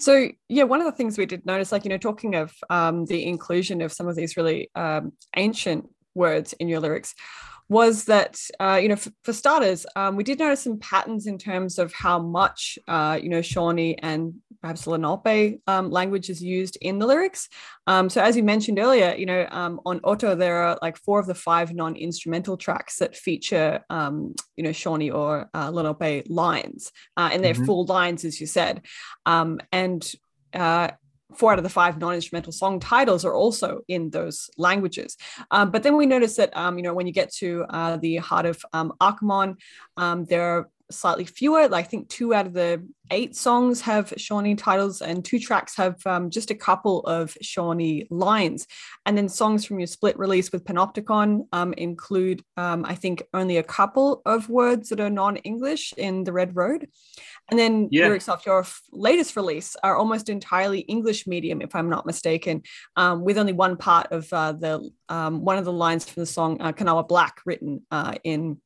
So yeah, one of the things we did notice, like you know, talking of um, the inclusion of some of these really um, ancient words in your lyrics, was that uh, you know, f- for starters, um, we did notice some patterns in terms of how much uh, you know Shawnee and perhaps Lenape um, language is used in the lyrics. Um, so as you mentioned earlier, you know, um, on OtO there are like four of the five non-instrumental tracks that feature, um, you know, Shawnee or uh, Lenape lines, uh, and they're mm-hmm. full lines, as you said. Um, and uh, four out of the five non-instrumental song titles are also in those languages. Um, but then we notice that, um, you know, when you get to uh, the heart of um, um, there are slightly fewer. Like I think two out of the eight songs have Shawnee titles, and two tracks have um, just a couple of Shawnee lines. And then songs from your split release with Panopticon um, include, um, I think, only a couple of words that are non-English in the Red Road. And then yeah. lyrics off your f- latest release are almost entirely English medium, if I'm not mistaken, um, with only one part of uh, the um, one of the lines from the song uh, Kanawha Black written uh, in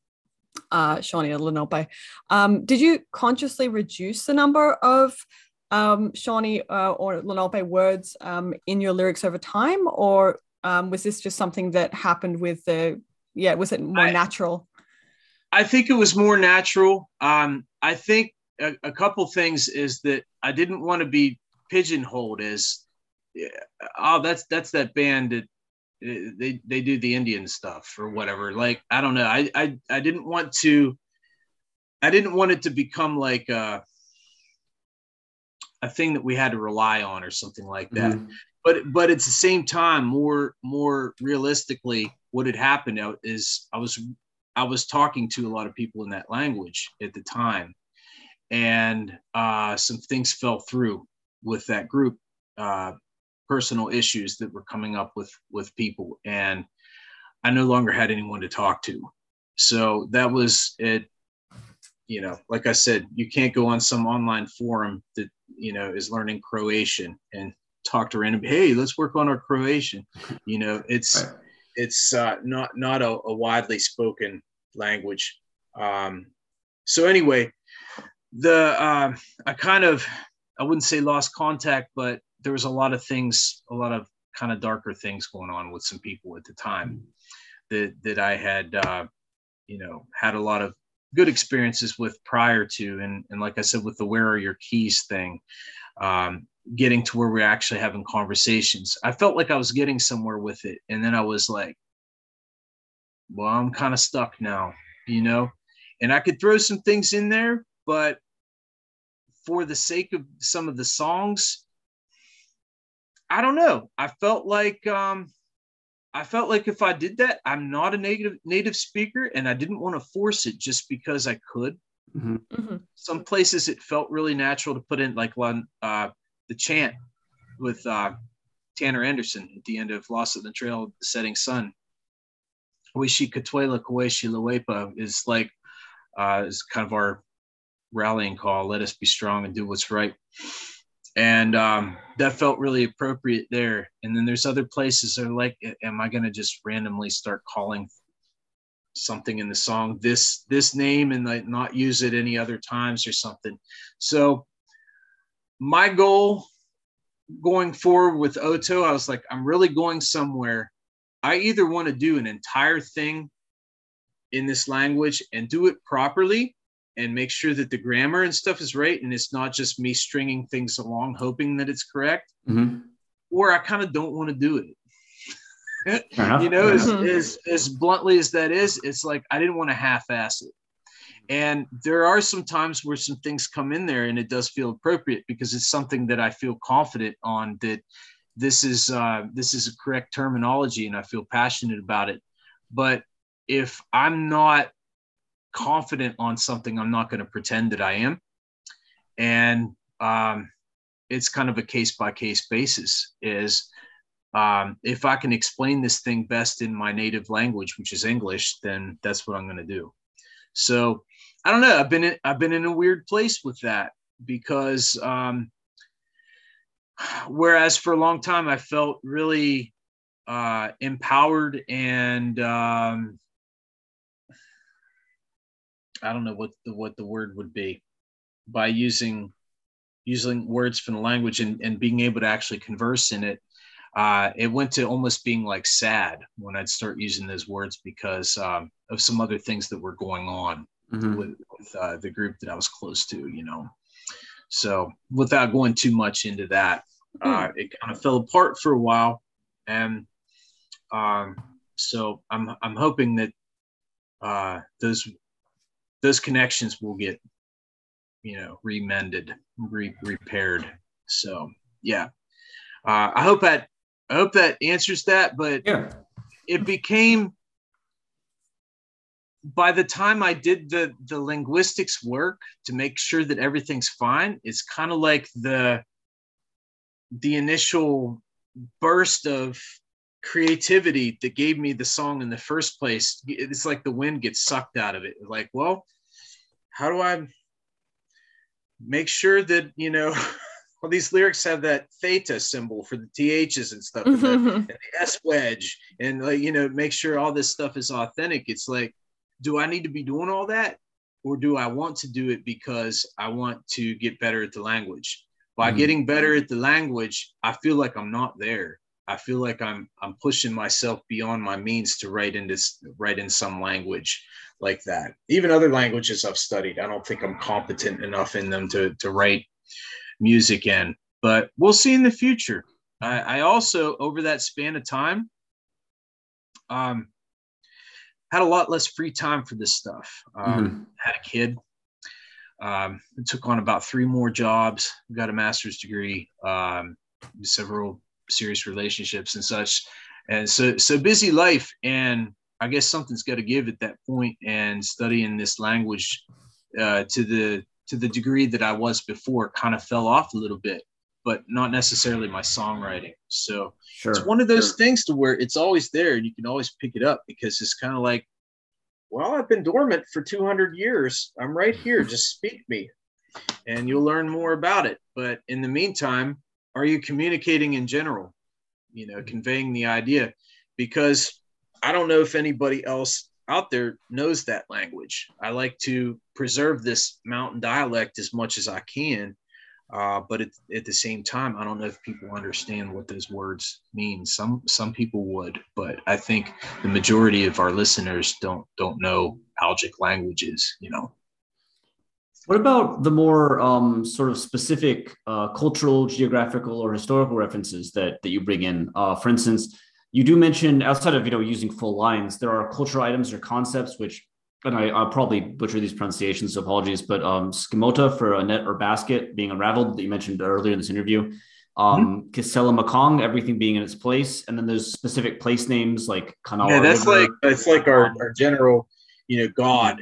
uh, Shawnee Lenape. Um, did you consciously reduce the number of um, Shawnee uh, or Lenape words um, in your lyrics over time, or um, was this just something that happened with the? Yeah, was it more I, natural? I think it was more natural. Um, I think a, a couple things is that I didn't want to be pigeonholed as, oh, that's that's that band that they they do the Indian stuff or whatever. Like I don't know. I I I didn't want to. I didn't want it to become like a, a thing that we had to rely on or something like that. Mm-hmm. But but at the same time, more more realistically, what had happened is I was I was talking to a lot of people in that language at the time, and uh, some things fell through with that group. Uh, personal issues that were coming up with with people and i no longer had anyone to talk to. So that was it. You know like i said you can't go on some online forum that you know is learning croatian and talk to random hey let's work on our croatian. You know it's right. it's uh, not not a, a, widely spoken language. Um, so anyway the uh, i kind of i wouldn't say lost contact but there was a lot of things, a lot of kind of darker things going on with some people at the time that that I had, uh, you know, had a lot of good experiences with prior to, and and like I said, with the where are your keys thing, um, getting to where we're actually having conversations. I felt like I was getting somewhere with it, and then I was like, well, I'm kind of stuck now, you know, and I could throw some things in there, but for the sake of some of the songs I don't know. I felt like um, I felt like if I did that, I'm not a native native speaker, and I didn't want to force it just because I could. Mm-hmm. Mm-hmm. Some places it felt really natural to put in like one uh, the chant with uh, Tanner Anderson at the end of Lost of the Trail of the Setting Sun. Wishi Katuela Kaweshi Lawepa is like uh, is kind of our rallying call. Let us be strong and do what's right and um, that felt really appropriate there. And then there's other places that are like, am I going to just randomly start calling something in the song this this name and like not use it any other times or something? So my goal going forward with OtO, I was like, I'm really going somewhere. I either want to do an entire thing in this language and do it properly, and make sure that the grammar and stuff is right and it's not just me stringing things along hoping that it's correct. Mm-hmm. or i kind of don't want to do it. You know as, as, as bluntly as that is it's like i didn't want to half-ass it. And there are some times where some things come in there and it does feel appropriate because it's something that i feel confident on that this is uh, this is a correct terminology and i feel passionate about it. But if i'm not confident on something, I'm not going to pretend that I am. And um, it's kind of a case by case basis. Is um, if I can explain this thing best in my native language, which is English, then that's what I'm going to do. So I don't know. I've been in, I've been in a weird place with that because um, whereas for a long time I felt really uh, empowered and um, I don't know what the what the word would be by using using words from the language and, and being able to actually converse in it. Uh, it went to almost being like sad when I'd start using those words because um, of some other things that were going on mm-hmm. with, with uh, the group that I was close to, you know. So without going too much into that, uh, hmm. it kind of fell apart for a while, and um, so I'm I'm hoping that uh, those those connections will get you know remended re- repaired. So yeah. Uh, i hope that i hope that answers that but yeah. it became by the time i did the the linguistics work to make sure that everything's fine it's kind of like the the initial burst of creativity that gave me the song in the first place. It's like the wind gets sucked out of it. Like well how do I make sure that you know all these lyrics have that theta symbol for the ths and stuff and, the, mm-hmm. and the s wedge and like you know make sure all this stuff is authentic it's like do i need to be doing all that or do i want to do it because i want to get better at the language by mm-hmm. getting better at the language i feel like i'm not there i feel like i'm i'm pushing myself beyond my means to write in this write in some language like that. Even other languages I've studied, I don't think I'm competent enough in them to, to write music in, but we'll see in the future. I, I also, over that span of time, um, had a lot less free time for this stuff. Um, mm-hmm. Had a kid. Um, took on about three more jobs. Got a master's degree. Um, several serious relationships and such. And so, so busy life. And I guess something's got to give at that point, and studying this language uh, to the to the degree that I was before kind of fell off a little bit, but not necessarily my songwriting. So sure. it's one of those sure. things to where it's always there, and you can always pick it up because it's kind of like, well, I've been dormant for 200 years. I'm right here. Just speak me, and you'll learn more about it. But in the meantime, are you communicating in general? You know, conveying the idea because I don't know if anybody else out there knows that language. I like to preserve this mountain dialect as much as I can. Uh, but at, at, the same time, I don't know if people understand what those words mean. Some some people would, but I think the majority of our listeners don't don't know Algic languages. You know. What about the more um, sort of specific uh, cultural, geographical, or historical references that that you bring in? Uh, for instance, you do mention outside of you know using full lines, there are cultural items or concepts which, and I, will probably butcher these pronunciations, so apologies, but um, Skimota for a net or basket being unraveled that you mentioned earlier in this interview. Um, mm-hmm. Kisela Makong, everything being in its place, and then there's specific place names like Kanawha. Yeah, that's River. like that's like our, our general, you know, God.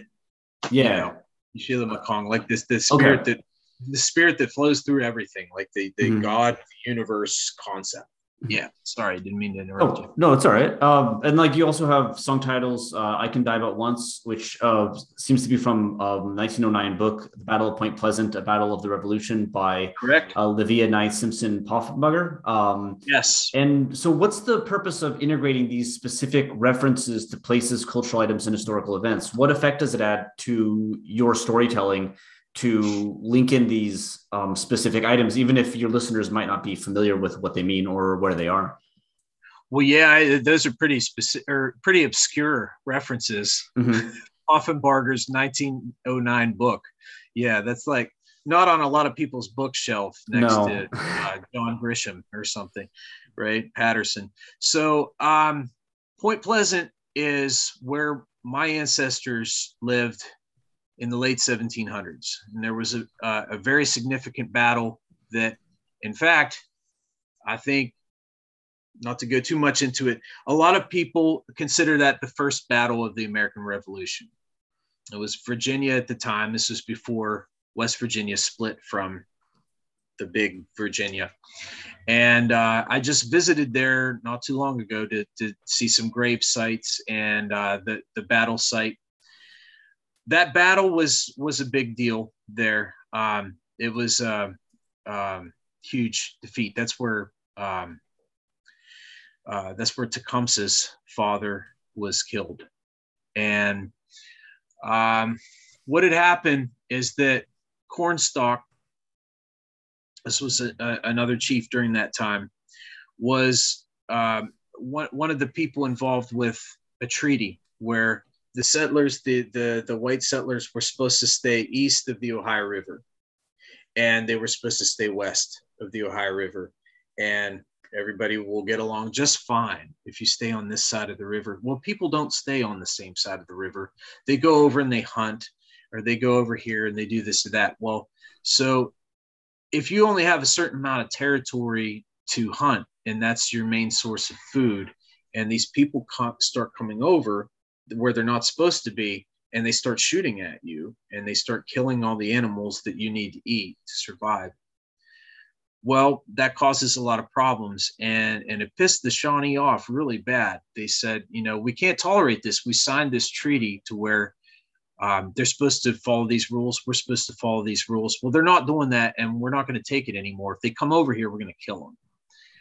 Yeah, you know, Makong, like this the spirit okay. that the spirit that flows through everything, like the the mm-hmm. God the universe concept. Yeah, sorry, didn't mean to interrupt oh, you. No, it's all right. Um, and like you also have song titles, uh, "I Can Die but Once," which uh, seems to be from a um, 1909 book, "The Battle of Point Pleasant: A Battle of the Revolution" by correct uh, Livia Nye Simpson Poffenbarger. Um, yes. And so, what's the purpose of integrating these specific references to places, cultural items, and historical events? What effect does it add to your storytelling? To link in these um, specific items, even if your listeners might not be familiar with what they mean or where they are? Well, yeah, those are pretty specific or pretty obscure references. Mm-hmm. Poffenbarger's 1909 book. Yeah, that's like not on a lot of people's bookshelf next no. to uh, John Grisham or something, right? Patterson. So, um, Point Pleasant is where my ancestors lived in the late 1700s. And there was a, uh, a very significant battle that, in fact, I think, not to go too much into it, a lot of people consider that the first battle of the American Revolution. It was Virginia at the time. This was before West Virginia split from the big Virginia. And uh, I just visited there not too long ago to, to see some grave sites and uh, the, the battle site. That battle was was a big deal there. Um, it was a um, huge defeat. That's where um, uh, that's where Tecumseh's father was killed. And um, what had happened is that Cornstalk, this was a, a, another chief during that time, was um, one, one of the people involved with a treaty where the settlers, the, the, the white settlers, were supposed to stay east of the Ohio River and they were supposed to stay west of the Ohio River. And everybody will get along just fine if you stay on this side of the river. Well, people don't stay on the same side of the river. They go over and they hunt or they go over here and they do this or that. Well, so if you only have a certain amount of territory to hunt and that's your main source of food, and these people start coming over where they're not supposed to be, and they start shooting at you and they start killing all the animals that you need to eat to survive. Well, that causes a lot of problems and, and it pissed the Shawnee off really bad. They said, you know, we can't tolerate this. We signed this treaty to where um, they're supposed to follow these rules. We're supposed to follow these rules. Well, they're not doing that, and we're not going to take it anymore. If they come over here, we're going to kill them.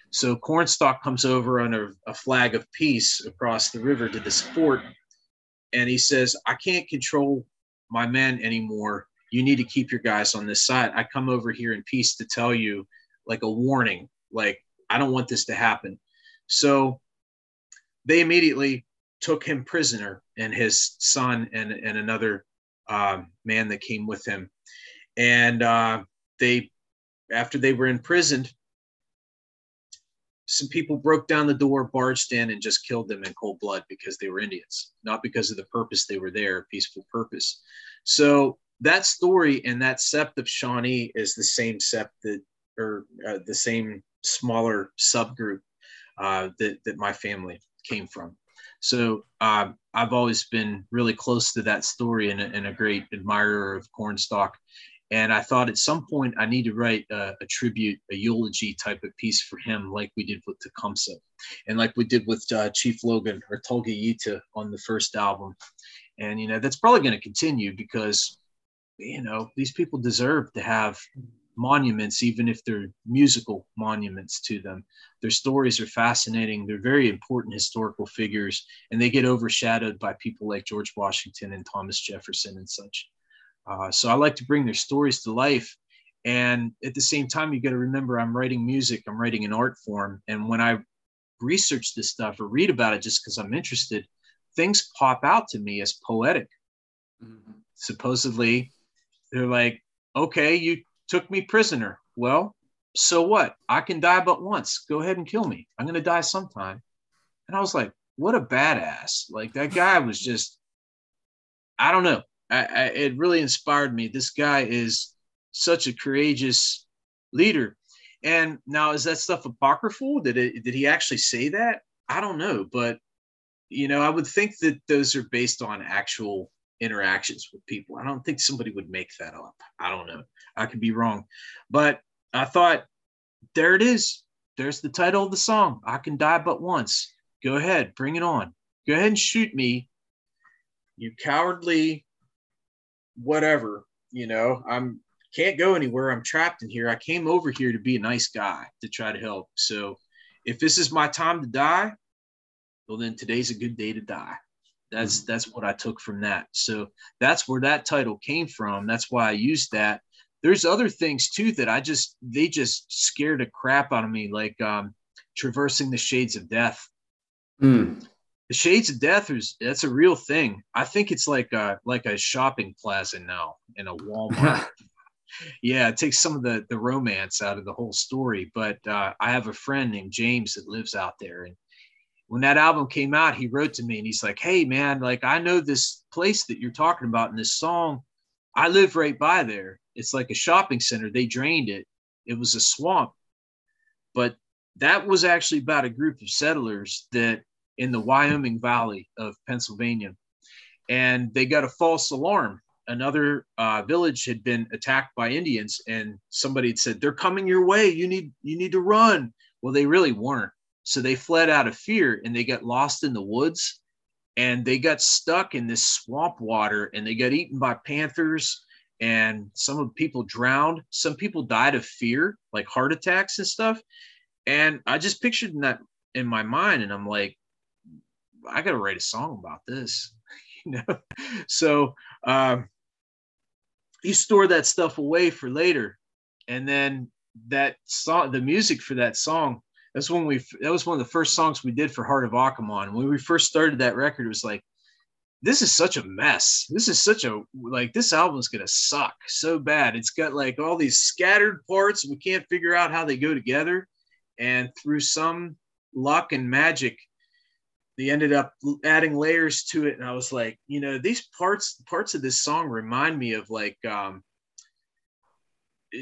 So Cornstalk comes over under a flag of peace across the river to this fort, and he says, "I can't control my men anymore. You need to keep your guys on this side. I come over here in peace to tell you, like a warning, like I don't want this to happen." So they immediately took him prisoner and his son and, and another uh, man that came with him. And uh, they, after they were imprisoned, some people broke down the door, barged in, and just killed them in cold blood because they were Indians, not because of the purpose they were there, peaceful purpose. So that story and that sept of Shawnee is the same sept that, or uh, the same smaller subgroup uh, that, that my family came from. So uh, I've always been really close to that story and and a, great admirer of Cornstalk. And I thought at some point I need to write a, a, tribute, a eulogy type of piece for him, like we did with Tecumseh, and like we did with uh, Chief Logan or Tulga Yita on the first album. And you know that's probably going to continue because you know these people deserve to have monuments, even if they're musical monuments to them. Their stories are fascinating. They're very important historical figures, and they get overshadowed by people like George Washington and Thomas Jefferson and such. Uh, so I like to bring their stories to life. And at the same time, you got to remember I'm writing music, I'm writing an art form. And when I research this stuff or read about it just because I'm interested, things pop out to me as poetic. Mm-hmm. Supposedly, they're like, okay, you took me prisoner. Well, so what? I can die but once. Go ahead and kill me. I'm going to die sometime. And I was like, what a badass. Like that guy was just, I don't know. I, I, it really inspired me. This guy is such a courageous leader. And now, is that stuff apocryphal? Did it? Did he actually say that? I don't know, but you know, I would think that those are based on actual interactions with people. I don't think somebody would make that up. I don't know. I could be wrong. But I thought, there it is. There's the title of the song. I can die but once. Go ahead, bring it on. Go ahead and shoot me. You cowardly whatever, you know. I'm can't go anywhere. I'm trapped in here. I came over here to be a nice guy to try to help. So if this is my time to die, well then today's a good day to die. That's mm-hmm. that's what I took from that. So that's where that title came from. That's why I used that. There's other things too that I just they just scared the crap out of me, like um, traversing the shades of death. Mm. The shades of death is that's a real thing. I think it's like a like a shopping plaza now in a Walmart. yeah, it takes some of the the romance out of the whole story. But uh, I have a friend named James that lives out there, and when that album came out, he wrote to me and he's like, "Hey, man, like I know this place that you're talking about in this song. I live right by there. It's like a shopping center. They drained it. It was a swamp, but that was actually about a group of settlers that in the Wyoming Valley of Pennsylvania, and they got a false alarm another uh, village had been attacked by Indians, and somebody had said, "They're coming your way. You need you need to run." Well, they really weren't. So they fled out of fear, and they got lost in the woods, and they got stuck in this swamp water, and they got eaten by panthers. And some of the people drowned. Some people died of fear, like heart attacks and stuff. And I just pictured that in my mind, and I'm like, I got to write a song about this. you know? So um, you store that stuff away for later. And then that song the music for that song that's when we that was one of the first songs we did for heart of akamon. When we first started that record it was like this is such a mess. This is such a like this album's gonna suck so bad. It's got like all these scattered parts we can't figure out how they go together. And through some luck and magic they ended up adding layers to it. And i was like you know these parts parts of this song remind me of like um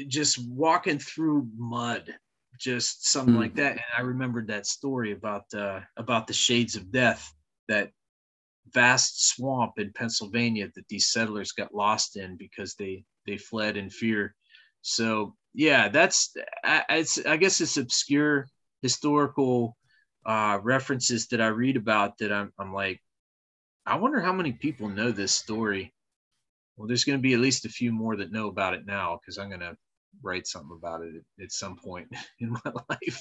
just walking through mud just something mm. like that. And i remembered that story about uh about the shades of death that vast swamp in pennsylvania that these settlers got lost in because they they fled in fear. So yeah that's I, it's i guess it's obscure historical uh, references that I read about that I'm, I'm like, I wonder how many people know this story. Well, there's going to be at least a few more that know about it now because I'm going to write something about it at, at some point in my life.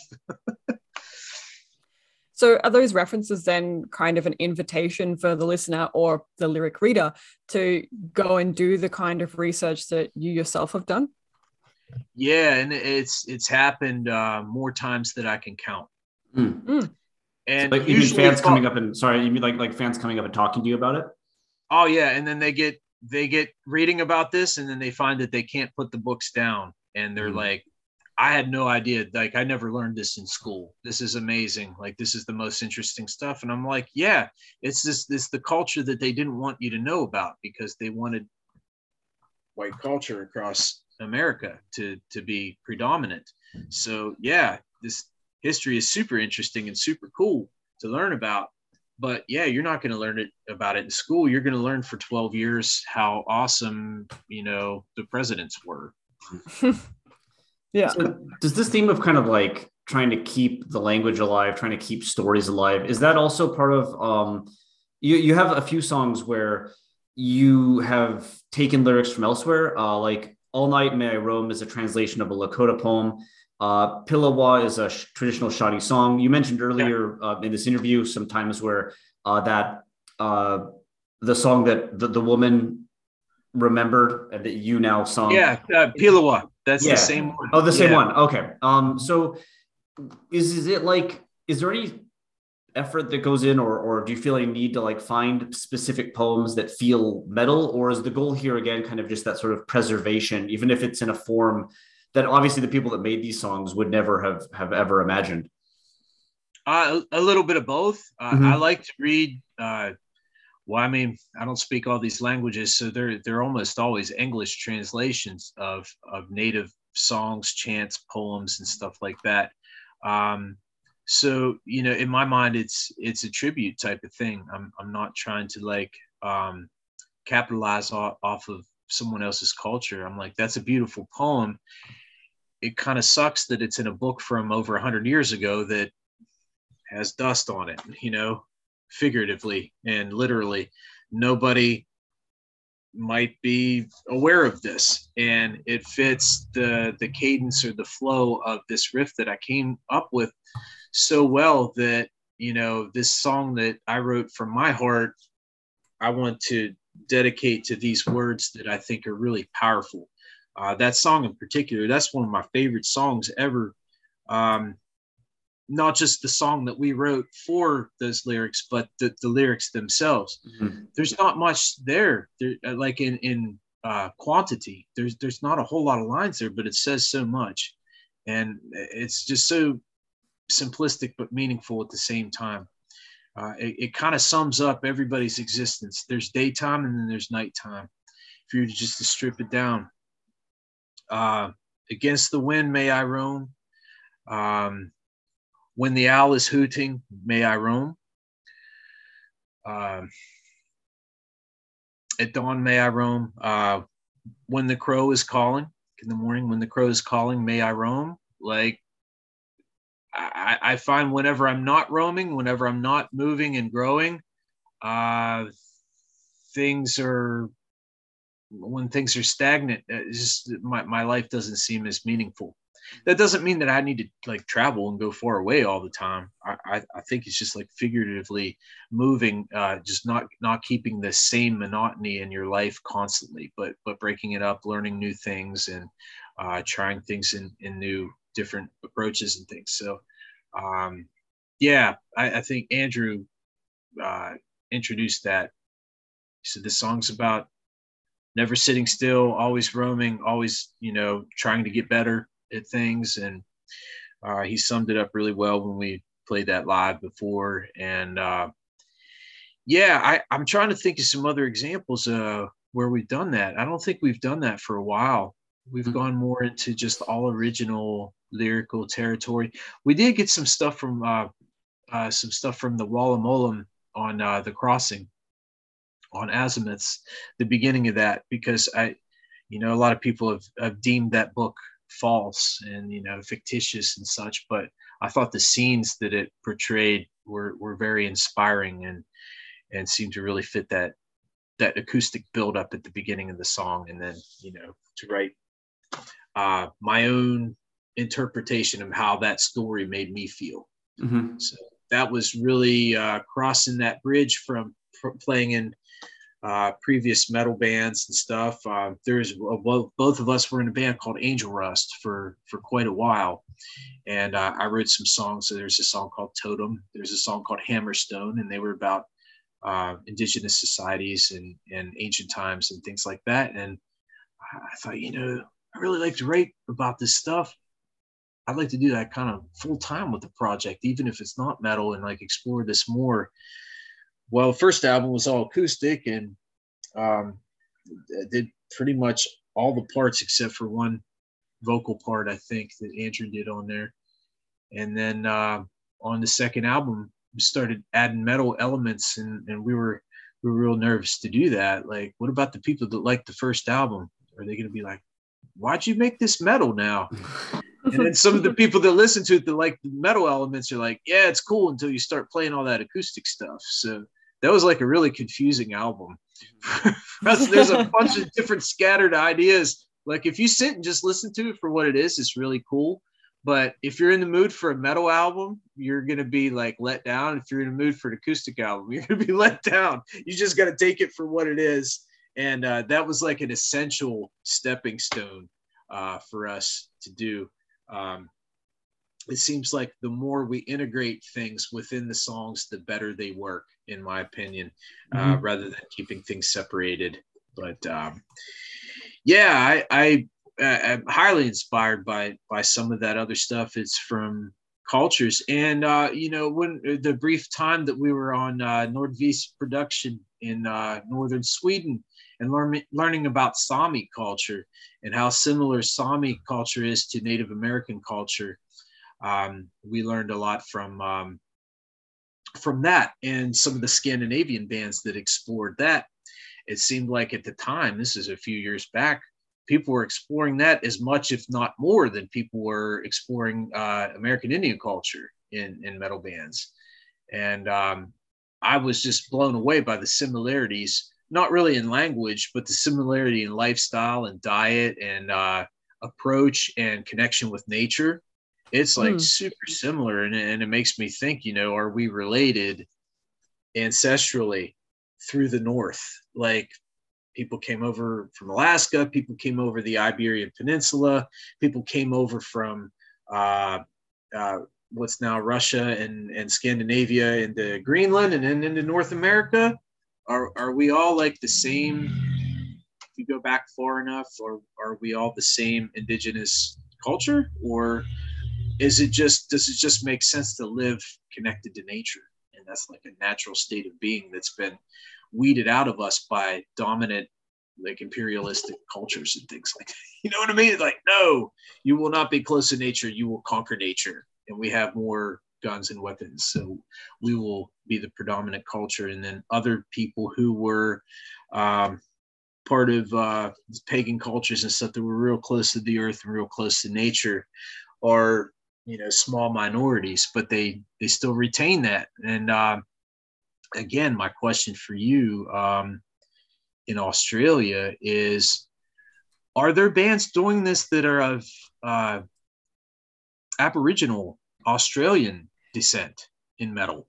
so, are those references then kind of an invitation for the listener or the lyric reader to go and do the kind of research that you yourself have done? Yeah, and it's it's happened uh, more times than I can count. Mm. Mm. And so like you mean fans coming up and sorry, you mean like like fans coming up and talking to you about it? Oh yeah, and then they get they get reading about this, and then they find that they can't put the books down, and they're mm. like, I had no idea. Like I never learned this in school. This is amazing. Like this is the most interesting stuff. And I'm like, yeah, it's this this the culture that they didn't want you to know about because they wanted white culture across America to to be predominant. So yeah, this history is super interesting and super cool to learn about. But yeah, you're not going to learn it about it in school. You're going to learn for 12 years how awesome, you know, the presidents were. yeah. So does this theme of kind of like trying to keep the language alive, trying to keep stories alive, is that also part of um you you have a few songs where you have taken lyrics from elsewhere, uh, like All Night May I Roam is a translation of a Lakota poem. Uh, Pilawa is a sh- traditional Shawnee song. You mentioned earlier yeah. uh, in this interview sometimes where uh, that uh, the song that the, the woman remembered and that you now sung. Yeah, uh, Pilawa. That's yeah. the same one. Oh, the same yeah. one. Okay. Um, so is is it like is there any effort that goes in or or do you feel you need to like find specific poems that feel metal or is the goal here again kind of just that sort of preservation even if it's in a form that obviously the people that made these songs would never have have ever imagined? Uh, a little bit of both. Uh, mm-hmm. I like to read. Uh, well, I mean, I don't speak all these languages, so they're they're almost always English translations of of native songs, chants, poems, and stuff like that. Um, so you know, in my mind, it's it's a tribute type of thing. I'm I'm not trying to like um, capitalize off, off of someone else's culture. I'm like, that's a beautiful poem. It kind of sucks that it's in a book from over 100 years ago that has dust on it, you know, figuratively and literally. Nobody might be aware of this and it fits the the cadence or the flow of this riff that I came up with so well that you know this song that I wrote from my heart I want to dedicate to these words that I think are really powerful. Uh, that song in particular, that's one of my favorite songs ever. Um, not just the song that we wrote for those lyrics, but the, the lyrics themselves. Mm-hmm. There's not much there. There, uh, like in in uh, quantity, there's there's not a whole lot of lines there, but it says so much, and it's just so simplistic but meaningful at the same time. Uh, it, it kind of sums up everybody's existence. There's daytime and then there's nighttime. If you were just to strip it down, uh, against the wind may I roam. Um, when the owl is hooting, may I roam. Uh, at dawn, may I roam. Uh, when the crow is calling in the morning, when the crow is calling, may I roam. Like I, I find whenever I'm not roaming, whenever I'm not moving and growing, uh, things are when things are stagnant. just my my life doesn't seem as meaningful that doesn't mean that I need to like travel and go far away all the time. I, I, I think it's just like figuratively moving, uh, just not not keeping the same monotony in your life constantly, but but breaking it up, learning new things, and uh, trying things in in new different approaches and things. So, um, yeah, I, I think Andrew uh, introduced that. He said the song's about never sitting still, always roaming, always you know trying to get better at things, and uh, he summed it up really well when we played that live before. And uh, yeah, I, I'm trying to think of some other examples uh, where we've done that. I don't think we've done that for a while. We've mm-hmm. gone more into just all original lyrical territory. We did get some stuff from uh, uh, some stuff from the Walam Olum uh, the crossing on Azimuths, the beginning of that, because I, you know, a lot of people have, have deemed that book false and you know fictitious and such but i thought the scenes that it portrayed were were very inspiring and and seemed to really fit that that acoustic build up at the beginning of the song and then you know to write uh my own interpretation of how that story made me feel mm-hmm. so that was really uh crossing that bridge from, from playing in uh, previous metal bands and stuff. Uh, there's well, both of us were in a band called Angel Rust for for quite a while, and uh, I wrote some songs. So there's a song called Totem. There's a song called Hammerstone, and they were about uh, indigenous societies and and ancient times and things like that. And I thought, you know, I really like to write about this stuff. I'd like to do that kind of full time with the project, even if it's not metal, and like explore this more well, first album was all acoustic and um, did pretty much all the parts except for one vocal part, I think, that Andrew did on there. And then uh, on the second album, we started adding metal elements, and, and we were we were real nervous to do that. Like, what about the people that like the first album? Are they going to be like, "Why'd you make this metal now?" and then some of the people that listen to it that like the metal elements are like, "Yeah, it's cool," until you start playing all that acoustic stuff. So that was like a really confusing album. There's a bunch of different scattered ideas. Like if you sit and just listen to it for what it is, it's really cool. But if you're in the mood for a metal album, you're gonna be like let down. If you're in the mood for an acoustic album, you're gonna be let down. You just gotta take it for what it is. And uh, that was like an essential stepping stone uh, for us to do. Um, it seems like the more we integrate things within the songs, the better they work, in my opinion, uh, mm-hmm. uh, rather than keeping things separated. But um, yeah, I, I am highly inspired by by some of that other stuff. It's from cultures, and uh, you know, when uh, the brief time that we were on uh, Nordvis Produktion in uh, northern Sweden, and learning learning about Sami culture and how similar Sami culture is to Native American culture um, we learned a lot from um, from that and some of the Scandinavian bands that explored that. It seemed like at the time, this is a few years back, people were exploring that as much, if not more, than people were exploring uh, American Indian culture in, in metal bands. And um, I was just blown away by the similarities, not really in language, but the similarity in lifestyle and diet and uh, approach and connection with nature it's like mm. super similar and, and it makes me think you know are we related ancestrally through the north like people came over from alaska people came over the iberian peninsula people came over from uh, uh, what's now Russia and, and Scandinavia into Greenland and then into North America? Are, are we all like the same? If you go back far enough, or are we all the same indigenous culture? Or is it just, does it just make sense to live connected to nature? And that's like a natural state of being that's been weeded out of us by dominant like imperialistic cultures and things like that. You know what I mean? Like, no, you will not be close to nature. You will conquer nature. And we have more guns and weapons. So we will be the predominant culture. And then other people who were um, part of uh, pagan cultures and stuff that were real close to the earth and real close to nature are, you know, small minorities, but they, they still retain that. And uh, again, my question for you, um, in Australia is are there bands doing this that are of uh, Aboriginal Australian descent in metal?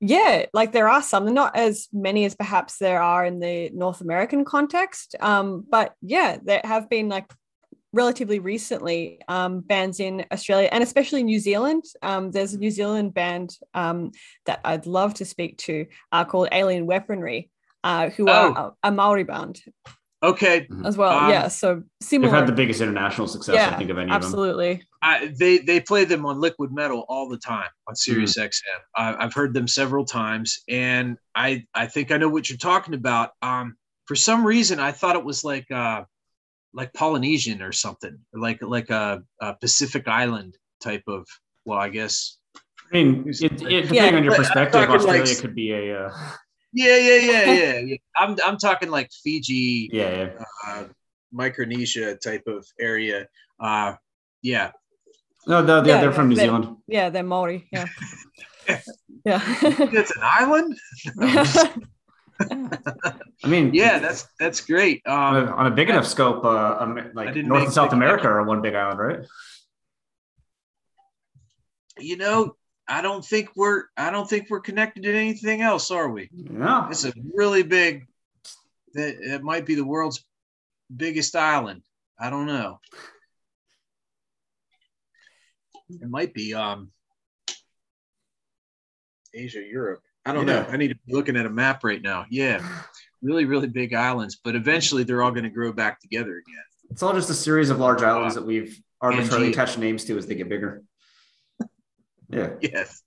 Yeah, like there are some, not as many as perhaps there are in the North American context. Um, but yeah, there have been like relatively recently um, bands in Australia and especially New Zealand. Um, there's a New Zealand band um, that I'd love to speak to uh, called Alien Weaponry, uh, who oh. are a, a Maori band. Okay. Mm-hmm. As well, um, yeah. So similar. They've had the biggest international success, yeah, I think, of any absolutely. of them. Absolutely. They they play them on Liquid Metal all the time on Sirius mm. XM. Uh, I've heard them several times, and I I think I know what you're talking about. Um, for some reason, I thought it was like uh, like Polynesian or something, like like a, a Pacific Island type of. Well, I guess. I mean, it, it, depending yeah, on your perspective, Australia like, could be a. Uh yeah, yeah, yeah, yeah, yeah. I'm I'm talking like Fiji, yeah, yeah. Uh, Micronesia type of area. Uh, yeah. No, no, yeah, they're from New they're, Zealand. Yeah, they're Maori. Yeah. yeah. it's an island. I mean, yeah, that's that's great. Um, on, a, on a big enough scope, uh, um, like North and South America are one big island, right? You know, I don't think we're I don't think we're connected to anything else, are we? No. It's a really big that it might be the world's biggest island. I don't know. It might be um Asia, Europe. I don't yeah. know. I need to be looking at a map right now. Yeah. Really, really big islands, but eventually they're all going to grow back together again. It's all just a series of large islands that we've arbitrarily attached names to as they get bigger. Yeah. Yes.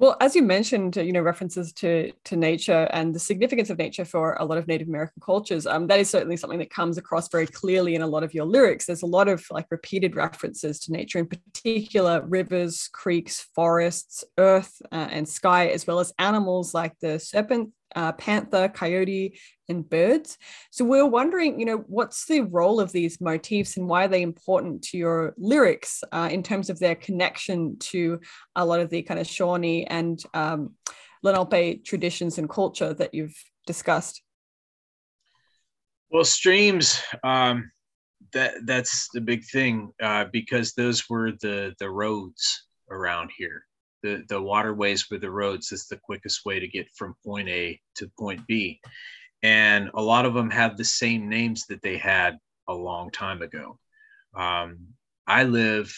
Well, as you mentioned, you know, references to to nature and the significance of nature for a lot of Native American cultures, um, that is certainly something that comes across very clearly in a lot of your lyrics. There's a lot of like repeated references to nature, in particular rivers, creeks, forests, earth, uh, and sky, as well as animals like the serpent, uh, panther, coyote, and birds. So we're wondering, you know, what's the role of these motifs and why are they important to your lyrics uh, in terms of their connection to a lot of the kind of Shawnee and um, Lenape traditions and culture that you've discussed? Well, streams. Um, that that's the big thing uh, because those were the the roads around here the, the waterways with the roads is the quickest way to get from point A to point B. And a lot of them have the same names that they had a long time ago. Um, I live,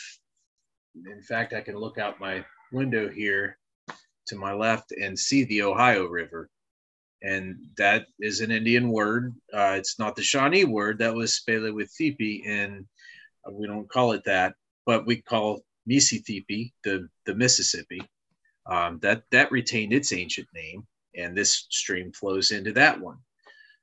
in fact, I can look out my window here to my left and see the Ohio River. And that is an Indian word. Uh, it's not the Shawnee word. That was Spele with Thipi, and we don't call it that, but we call Mississippi, the, the Mississippi, um, that, that retained its ancient name, and this stream flows into that one.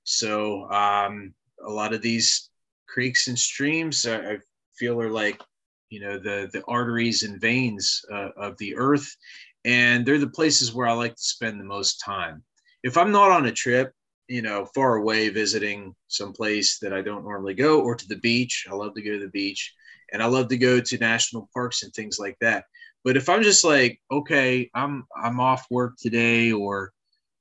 So um, a lot of these creeks and streams, uh, I feel are like, you know, the, the arteries and veins uh, of the earth, and they're the places where I like to spend the most time. If I'm not on a trip, you know, far away visiting some place that I don't normally go, or to the beach, I love to go to the beach and I love to go to national parks and things like that. But if I'm just like, okay, I'm I'm off work today, or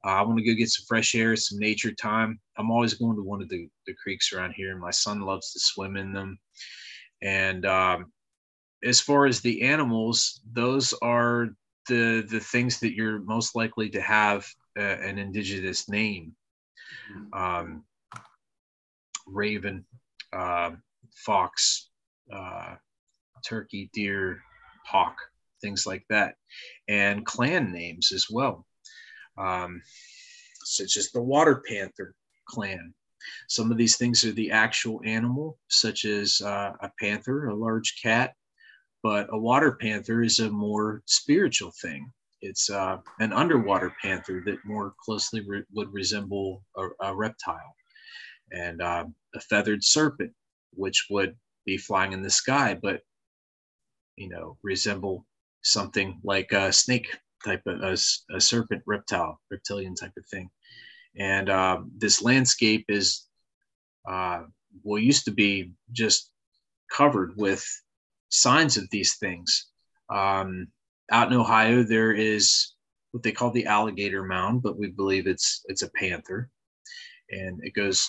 uh, I want to go get some fresh air, some nature time, I'm always going to one of the, the creeks around here. And my son loves to swim in them. And um, as far as the animals, those are the the things that you're most likely to have uh, an indigenous name. Mm-hmm. Um, raven, uh, fox, uh, turkey, deer, hawk, things like that, and clan names as well, um, such as the water panther clan. Some of these things are the actual animal, such as uh, a panther, a large cat, but a water panther is a more spiritual thing. It's uh, an underwater panther that more closely re- would resemble a, a reptile, and uh, a feathered serpent, which would be flying in the sky, but you know resemble something like a snake type of a, a serpent reptile reptilian type of thing. And uh, this landscape is uh, well used to be just covered with signs of these things. Um, out in ohio there is what they call the alligator mound but we believe it's it's a panther. And it goes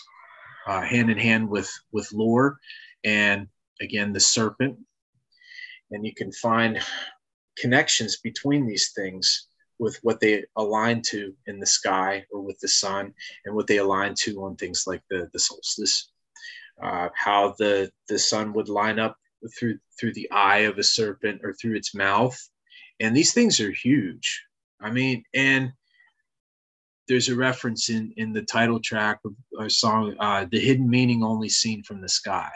uh, hand in hand with with lore and again the serpent. And you can find connections between these things with what they align to in the sky or with the sun and what they align to on things like the, the solstice. Uh, how the the sun would line up through through the eye of a serpent or through its mouth. And these things are huge. I mean and there's a reference in in the title track of our song uh, the hidden meaning only seen from the sky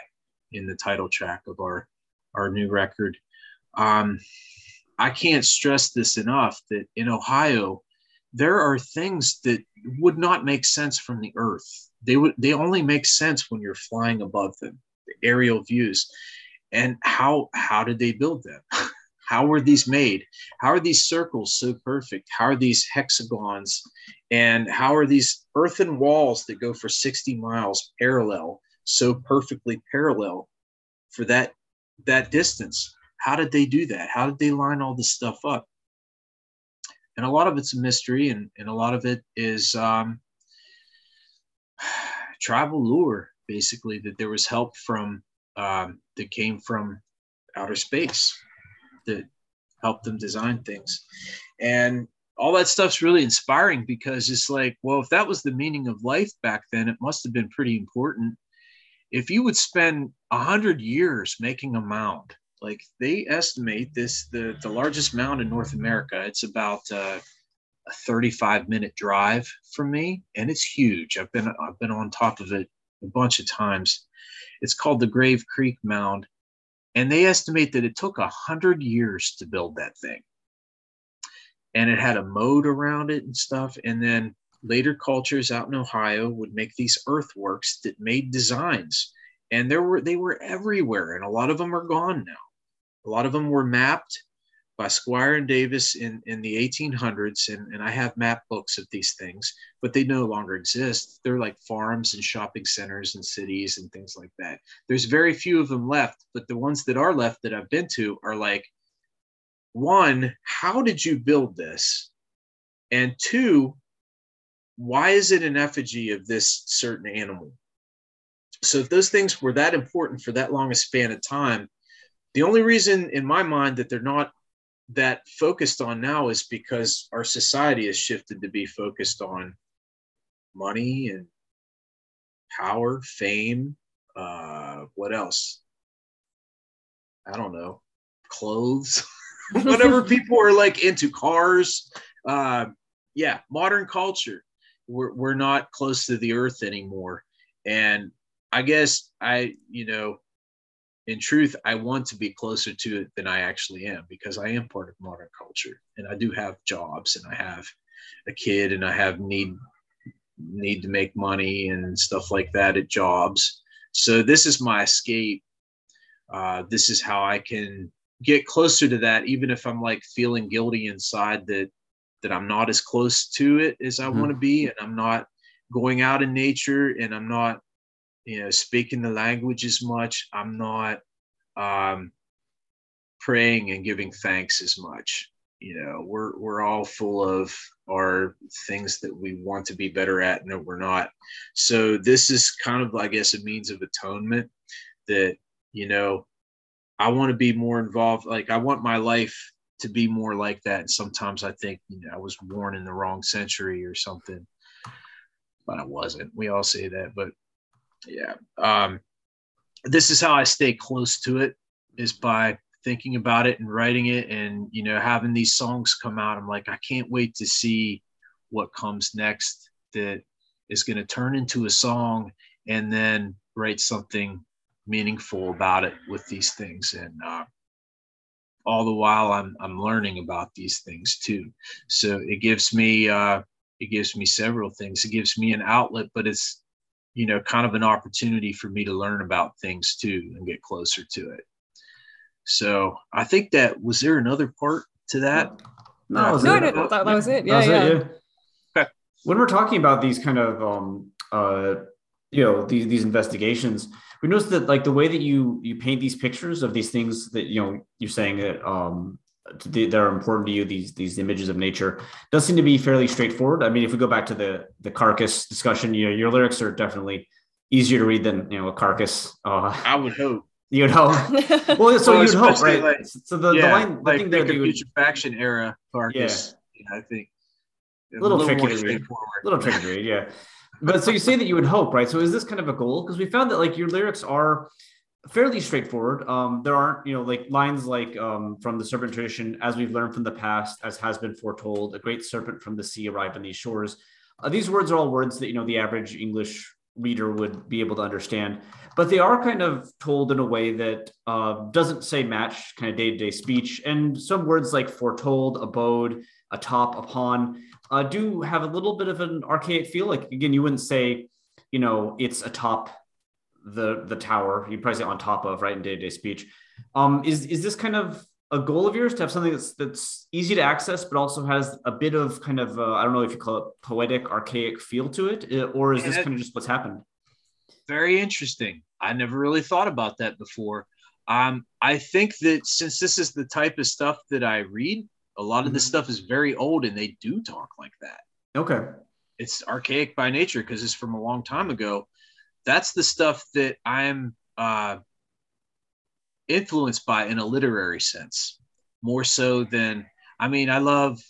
in the title track of our our new record um, I can't stress this enough that in Ohio, there are things that would not make sense from the earth. They would they only make sense when you're flying above them, the aerial views. And how how did they build them? how were these made? How are these circles so perfect? How are these hexagons? And how are these earthen walls that go for 60 miles parallel so perfectly parallel for that that distance? how did they do that? How did they line all this stuff up? And a lot of it's a mystery, and, and a lot of it is um, tribal lore, basically, that there was help from um, that came from outer space that helped them design things. And all that stuff's really inspiring because it's like, well, if that was the meaning of life back then, it must have been pretty important. If you would spend a hundred years making a mound like they estimate this the the largest mound in North America. It's about uh, a 35 minute drive from me, and it's huge. I've been I've been on top of it a bunch of times. It's called the Grave Creek Mound, and they estimate that it took a hundred years to build that thing. And it had a moat around it and stuff. And then later cultures out in Ohio would make these earthworks that made designs and there were they were everywhere and a lot of them are gone now a lot of them were mapped by Squier and Davis in, in the 1800s, and, and I have map books of these things, but they no longer exist. They're like farms and shopping centers and cities and things like that. There's very few of them left, but the ones that are left that I've been to are like, one, how did you build this? And two, why is it an effigy of this certain animal? So if those things were that important for that long a span of time, the only reason in my mind that they're not that focused on now is because our society has shifted to be focused on money and power, fame, uh, what else? I don't know, clothes, whatever people are like into cars. Uh, yeah, modern culture. We're, we're not close to the earth anymore. And I guess I, you know, in truth, I want to be closer to it than I actually am because I am part of modern culture and I do have jobs and I have a kid and I have need need to make money and stuff like that at jobs. So this is my escape. Uh, this is how I can get closer to that, even if I'm like feeling guilty inside that that I'm not as close to it as I mm-hmm. want to be, and I'm not going out in nature, and I'm not you know speaking the language as much. I'm not um, praying and giving thanks as much. You know we're we're all full of our things that we want to be better at and we're not. So this is kind of i guess a means of atonement that you know i want to be more involved like i want my life to be more like that. And sometimes i think you know i was born in the wrong century or something but i wasn't. We all say that but yeah. Um, this is how i stay close to it is by thinking about it and writing it and you know having these songs come out. I'm like i can't wait to see what comes next that is going to turn into a song and then write something meaningful about it with these things. And uh, all the while I'm, I'm learning about these things too so it gives me uh, it gives me several things it gives me an outlet but it's you know kind of an opportunity for me to learn about things too and get closer to it so i think that was there another part to that no, no, no that, that, was it yeah, was yeah. It, yeah. Okay. when we're talking about these kind of um uh you know these these investigations. We noticed that like the way that you you paint these pictures of these things that you know you're saying that um that are important to you these these images of nature does seem to be fairly straightforward. I mean if we go back to the the carcass discussion you know your lyrics are definitely easier to read than you know a carcass uh i would hope. you know? Well so well, you'd hope right? like, so the, yeah, the line the like thing there the putrefaction era carcass yeah. i think. A little, little tricky to read. little tricky to read yeah but so you say that you would hope right so is this kind of a goal because we found that like your lyrics are fairly straightforward. Um, there aren't, you know, like lines like um, from the serpent tradition, as we've learned from the past, as has been foretold, a great serpent from the sea arrived on these shores. Uh, these words are all words that, you know, the average English reader would be able to understand, but they are kind of told in a way that uh, doesn't say match kind of day to day speech. And some words like foretold, abode, atop, upon uh, do have a little bit of an archaic feel. Like, again, you wouldn't say, you know, it's atop the the tower. You'd probably say on top of right in day to day speech. Um, is is this kind of a goal of yours to have something that's that's easy to access, but also has a bit of kind of uh, I don't know if you call it poetic, archaic feel to it, uh, or is this kind of just what's happened? Very interesting. I never really thought about that before. Um, I think that since this is the type of stuff that I read, a lot of this stuff is very old, and they do talk like that. Okay, it's archaic by nature because it's from a long time ago that's the stuff that I'm uh, influenced by in a literary sense, more so than I mean, I love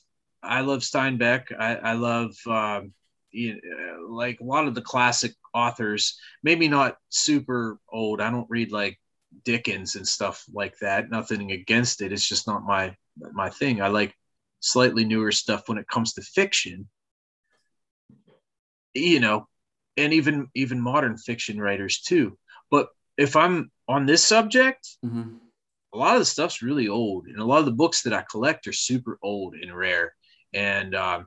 I love Steinbeck. I, I love um, you know, like a lot of the classic authors. Maybe not super old. I don't read like Dickens and stuff like that. Nothing against it. It's just not my my thing. I like slightly newer stuff when it comes to fiction. You know, and even even modern fiction writers too. But if I'm on this subject, mm-hmm. a lot of the stuff's really old, and a lot of the books that I collect are super old and rare. And um,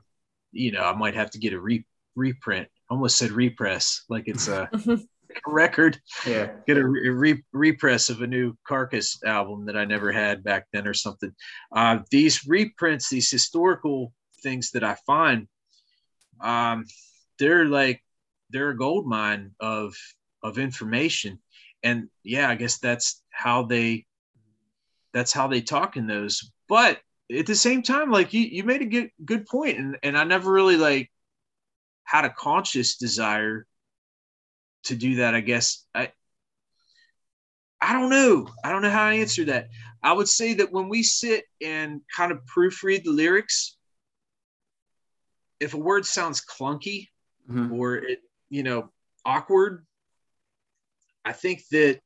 you know, I might have to get a re- reprint. I almost said repress, like it's a, a record. Yeah, get a re- repress of a new Carcass album that I never had back then, or something. Uh, these reprints, these historical things that I find, um, they're like they're a gold mine of of information and yeah i guess that's how they that's how they talk in those but at the same time like you, you made a good good point and, and i never really like had a conscious desire to do that i guess. I i don't know. I don't know how i answer that. I would say that when we sit and kind of proofread the lyrics if a word sounds clunky mm-hmm. or it you know, awkward, I think that,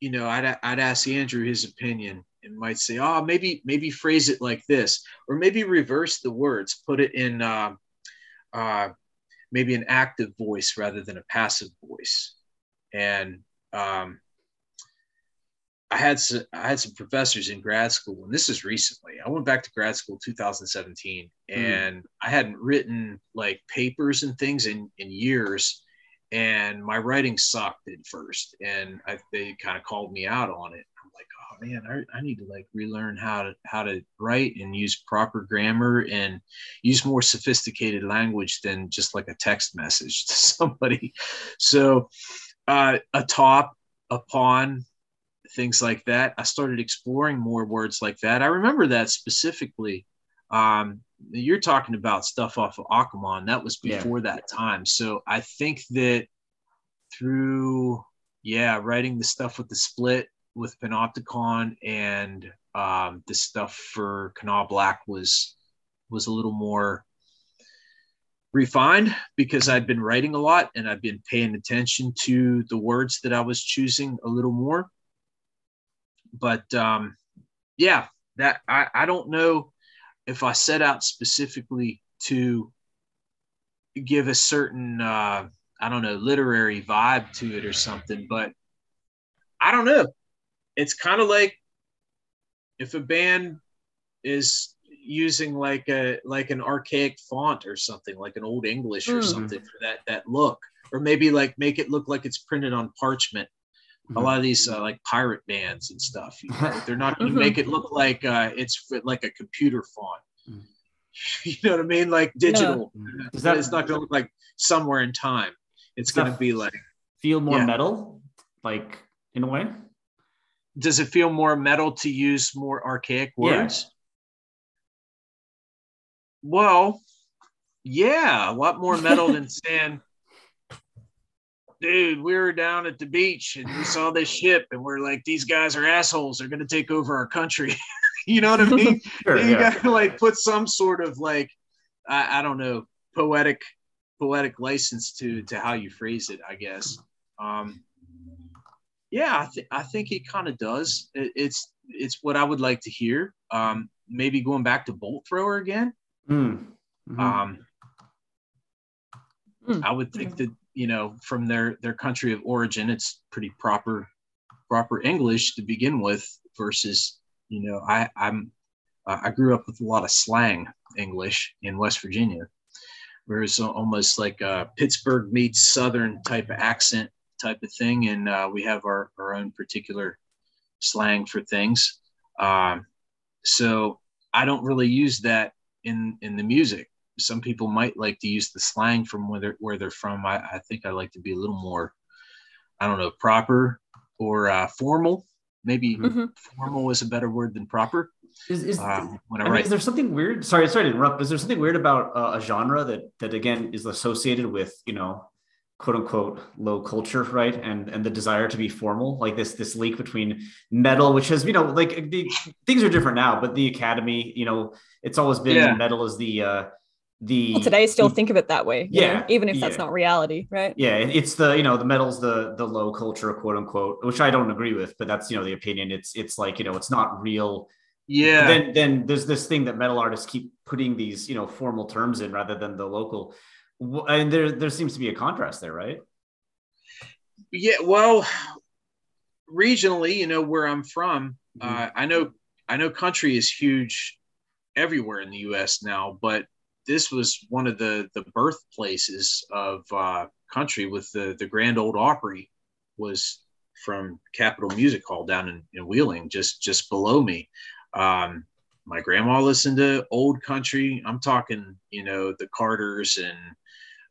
you know, I'd, I'd ask Andrew his opinion and might say, oh, maybe, maybe phrase it like this, or maybe reverse the words, put it in uh, uh, maybe an active voice rather than a passive voice. And um, I had some, I had some professors in grad school, and this is recently. I went back to grad school 2017, mm-hmm. and I hadn't written like papers and things in in years, and my writing sucked at first, and I, they kind of called me out on it. Like, oh man, I, I need to like relearn how to how to write and use proper grammar and use more sophisticated language than just like a text message to somebody. So, uh, atop, upon things like that. I started exploring more words like that. I remember that specifically. Um, you're talking about stuff off of Akamon. That was before yeah. that time. So I think that through, yeah, writing the stuff with the split with Panopticon and um, the stuff for Kanawha Black was was a little more refined because I'd been writing a lot and I've been paying attention to the words that I was choosing a little more but um, yeah, that I, I don't know if I set out specifically to give a certain uh, I don't know literary vibe to it or something, but I don't know. It's kind of like if a band is using like a like an archaic font or something like an old english or mm. something for that that look or maybe like make it look like it's printed on parchment mm-hmm. a lot of these uh, like pirate bands and stuff you know, they're not going to mm-hmm. make it look like uh, it's like a computer font mm. you know what i mean like digital yeah. Does that, it's not going to look like somewhere in time it's going to be like feel more yeah. metal like in a way does it feel more metal to use more archaic words yeah. Well, yeah, a lot more metal than saying, dude, we were down at the beach and we saw this ship and we're like, these guys are assholes. They're going to take over our country. you know what I mean? sure, you yeah. got to like put some sort of like, I, I, don't know, poetic, poetic license to, to how you phrase it, I guess. Um, yeah, I, th- I think it kind of does. It, it's, it's what I would like to hear. Um, maybe going back to bolt thrower again. Mm. Mm-hmm. Um, mm. I would think that you know from their their country of origin, it's pretty proper proper English to begin with. Versus, you know, I I'm uh, I grew up with a lot of slang English in West Virginia, where it's almost like a Pittsburgh meets Southern type of accent type of thing, and uh, we have our our own particular slang for things. Um, so I don't really use that in in the music. Some people might like to use the slang from where they're, where they're from. I, I think I like to be a little more, I don't know, proper or uh, formal. Maybe mm-hmm. formal is a better word than proper. Is, is, um, I mean, is there something weird? Sorry, sorry to interrupt. Is there something weird about uh, a genre that that again is associated with you know quote unquote low culture right? And and the desire to be formal like this this link between metal which has you know like the things are different now but the academy you know it's always been yeah. metal is the uh the well, today still the, think of it that way yeah know, even if that's yeah. not reality right? Yeah it's the you know the metal's the the low culture quote unquote which i don't agree with but that's you know the opinion. It's it's like you know it's not real. Yeah. Then then there's this thing that metal artists keep putting these you know formal terms in rather than the local and there there seems to be a contrast there, right? Yeah, well, regionally, you know, where I'm from, mm-hmm. uh, I know I know country is huge everywhere in the U.S. now, but this was one of the the birthplaces of uh, country with the the Grand Old Opry was from Capitol Music Hall down in, in Wheeling, just just below me. Um, my grandma listened to old country. I'm talking, you know, the Carters and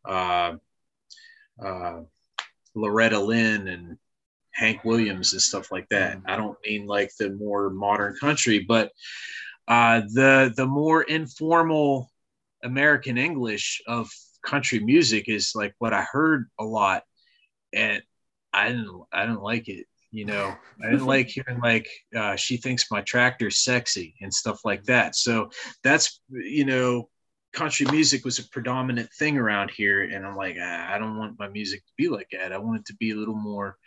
uh, uh, Loretta Lynn and Hank Williams and stuff like that. I don't mean like the more modern country, but uh, the the more informal American English of country music is like what I heard a lot, and I didn't I didn't like it. You know, I didn't like hearing like uh, she thinks my tractor's sexy and stuff like that. So that's you know country music was a predominant thing around here and i'm like ah, i don't want my music to be like that. I want it to be a little more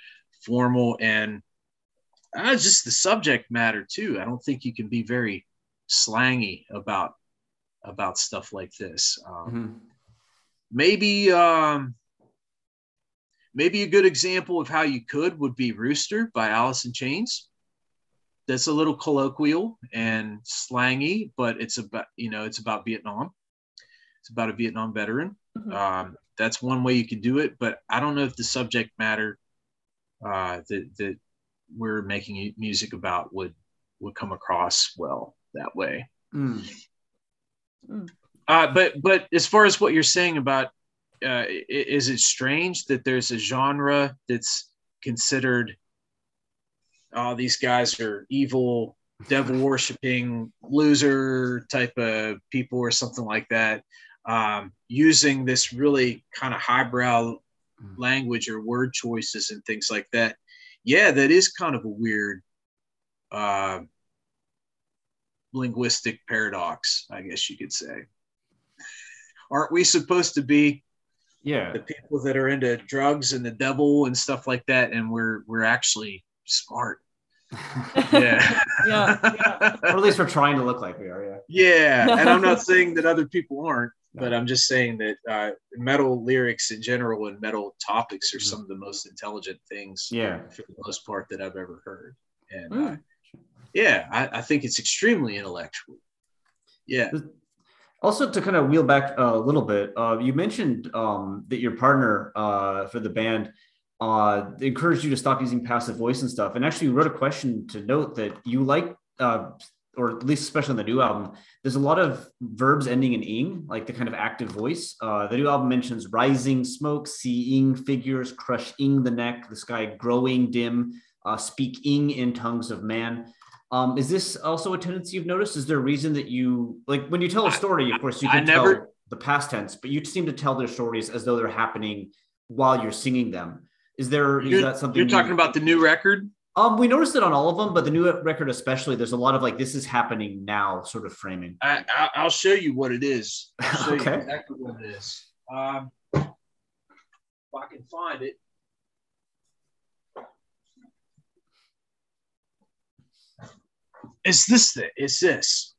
formal and uh, just the subject matter too. I don't think you can be very slangy about about stuff like this. Um, mm-hmm. maybe um, maybe a good example of how you could would be rooster by alice in chains. That's a little colloquial and slangy but it's about you know it's about vietnam it's about a Vietnam veteran. Mm-hmm. Um, that's one way you could do it, but I don't know if the subject matter uh, that that we're making music about would would come across well that way. Mm. Mm. Uh, but but as far as what you're saying about, uh, is it strange that there's a genre that's considered? Oh, these guys are evil, devil worshiping, loser type of people, or something like that um, using this really kind of highbrow mm. language or word choices and things like that. Yeah, that is kind of a weird uh, linguistic paradox, I guess you could say. Aren't we supposed to be yeah the people that are into drugs and the devil and stuff like that and we're we're actually smart yeah. yeah, yeah. or at least we're trying to look like we are. Yeah. Yeah, and I'm not saying that other people aren't, but I'm just saying that uh, metal lyrics in general and metal topics are Mhm. some of the most intelligent things, Yeah. for the most part, that I've ever heard. And Mm. uh, yeah, I, I think it's extremely intellectual. Yeah, Also, to kind of wheel back a little bit, uh, you mentioned um, that your partner uh, for the band uh, encouraged you to stop using passive voice and stuff. And actually, you wrote a question to note that you like, uh, or at least especially on the new album, there's a lot of verbs ending in ing, like the kind of active voice. Uh, the new album mentions rising, smoke, seeing, figures, crushing the neck, the sky growing dim, uh, speaking in tongues of man. Um, is this also a tendency you've noticed? Is there a reason that you like when you tell a story? Of course, you can never- tell the past tense, but you seem to tell their stories as though they're happening while you're singing them. Is there is that something you're you- talking about the new record? Um, we noticed it on all of them, but the new record especially. There's a lot of like this is happening now sort of framing. I, I, I'll show you what it is. Okay. you exactly what it is. Um, if I can find it. It's this thing. It's this.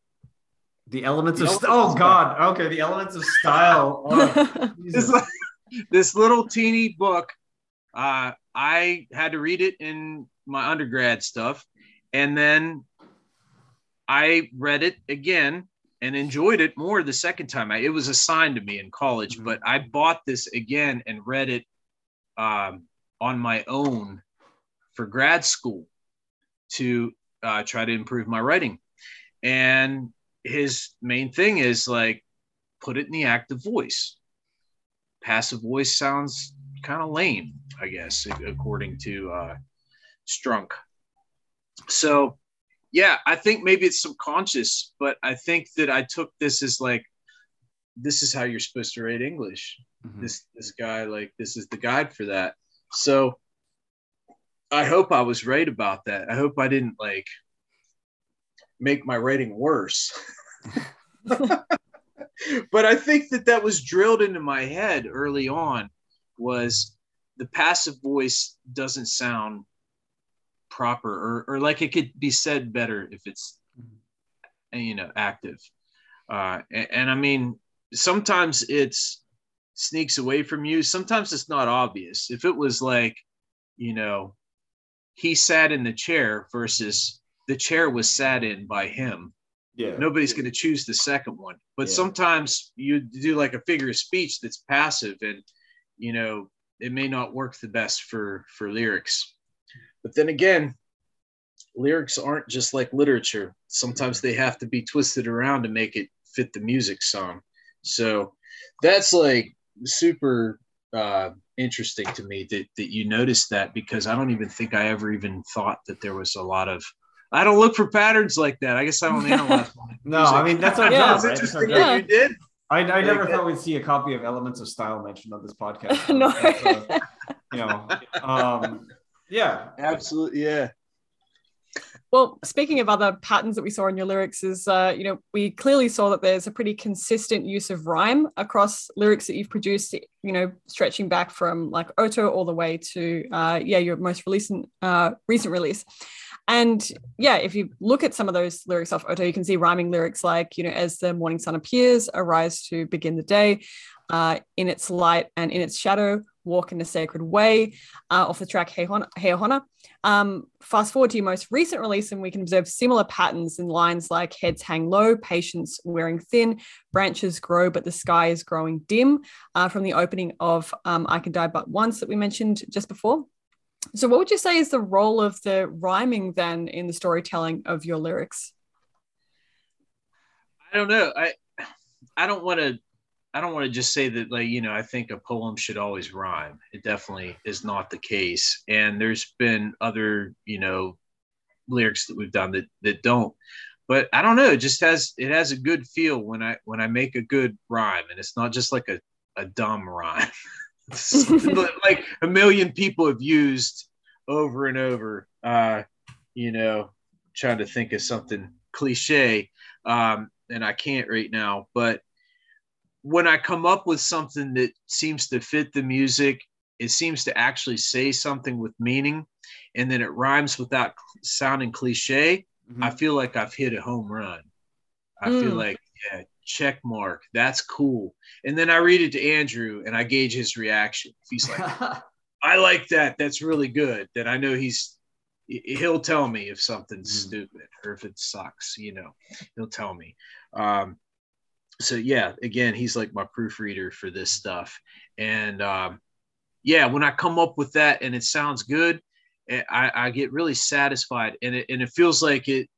The elements The of elements oh god, okay, the elements of style. Oh, like- this little teeny book. Uh, I had to read it in my undergrad stuff, and then I read it again and enjoyed it more the second time. I, it was assigned to me in college, Mhm. but I bought this again and read it um, on my own for grad school to uh, try to improve my writing. And his main thing is like, put it in the active voice. Passive voice sounds kind of lame, I guess, according to uh, Strunk. So, yeah, I think maybe it's subconscious, but I think that I took this as like, this is how you're supposed to write English. Mhm. This this guy, like, this is the guide for that. So, I hope I was right about that. I hope I didn't like make my writing worse. but I think that that was drilled into my head early on was the passive voice doesn't sound proper or, or like it could be said better if it's you know active. Uh, and, and i mean sometimes it's sneaks away from you. Sometimes it's not obvious. If it was like you know he sat in the chair versus the chair was sat in by him. Yeah. nobody's going to choose the second one. But Yeah. sometimes you do like a figure of speech that's passive and you know it may not work the best for for lyrics but then again lyrics aren't just like literature sometimes they have to be twisted around to make it fit the music song so that's like super uh interesting to me that that you noticed that because i don't even think i ever even thought that there was a lot of I don't look for patterns like that. I guess I don't analyze. No, music. I mean that's our Yeah. job, right? That's interesting. Yeah. that you did. I, I never Like thought we'd see a copy of Elements of Style mentioned on this podcast. no. That's, uh, you know, um, yeah. Absolutely, yeah. Well, speaking of other patterns that we saw in your lyrics, is uh, you know we clearly saw that there's a pretty consistent use of rhyme across lyrics that you've produced. You know, stretching back from like OtO all the way to uh, yeah your most recent uh, recent release. And yeah, if you look at some of those lyrics off OtO, you can see rhyming lyrics like you know as the morning sun appears, arise to begin the day, uh, in its light and in its shadow, walk in a sacred way. Uh, off the track Hey Hon- Hey Hona. Um, fast forward to your most recent release, and we can observe similar patterns in lines like heads hang low, patience wearing thin, branches grow, but the sky is growing dim uh, from the opening of um, I Can Die But Once that we mentioned just before. So, what would you say is the role of the rhyming then in the storytelling of your lyrics? I don't know. I I don't want to. I don't want to just say that, like you know, I think a poem should always rhyme. It definitely is not the case. And there's been other, you know, lyrics that we've done that that don't. But I don't know. It just has it has a good feel when I when I make a good rhyme, and it's not just like a a dumb rhyme. Like a million people have used over and over. Uh, you know, trying to think of something cliche, um, and I can't right now. But when I come up with something that seems to fit the music, it seems to actually say something with meaning and then it rhymes without sounding cliche, mm-hmm. I feel like I've hit a home run. I mm. feel like, yeah, check mark. That's cool. And then I read it to Andrew and I gauge his reaction. If he's like, I like that. That's really good. Then I know he's he'll tell me if something's mm. stupid or if it sucks, you know, he'll tell me. Um, so yeah, again, he's like my proofreader for this stuff. And um, yeah, when I come up with that and it sounds good, eh, I, I get really satisfied and it, and it feels like it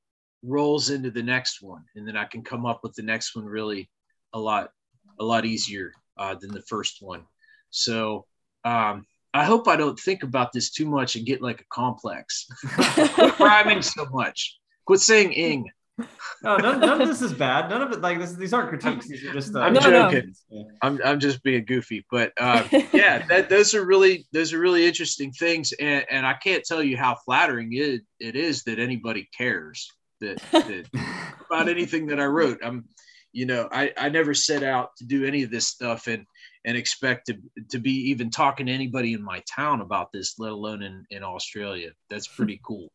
rolls into the next one. And then I can come up with the next one really a lot, a lot easier uh, than the first one. So um, I hope I don't think about this too much and get like a complex. Quit rhyming so much. Quit saying ing. no, none, none, of this is bad. None of it like this. These aren't critiques. These are just. Uh, I'm no, joking. No. I'm I'm just being goofy, but uh, yeah, that, those are really those are really interesting things, and, and I can't tell you how flattering it it is that anybody cares that, that about anything that I wrote. I'm, you know, I I never set out to do any of this stuff, and and expect to, to be even talking to anybody in my town about this, let alone in, in Australia. That's pretty cool.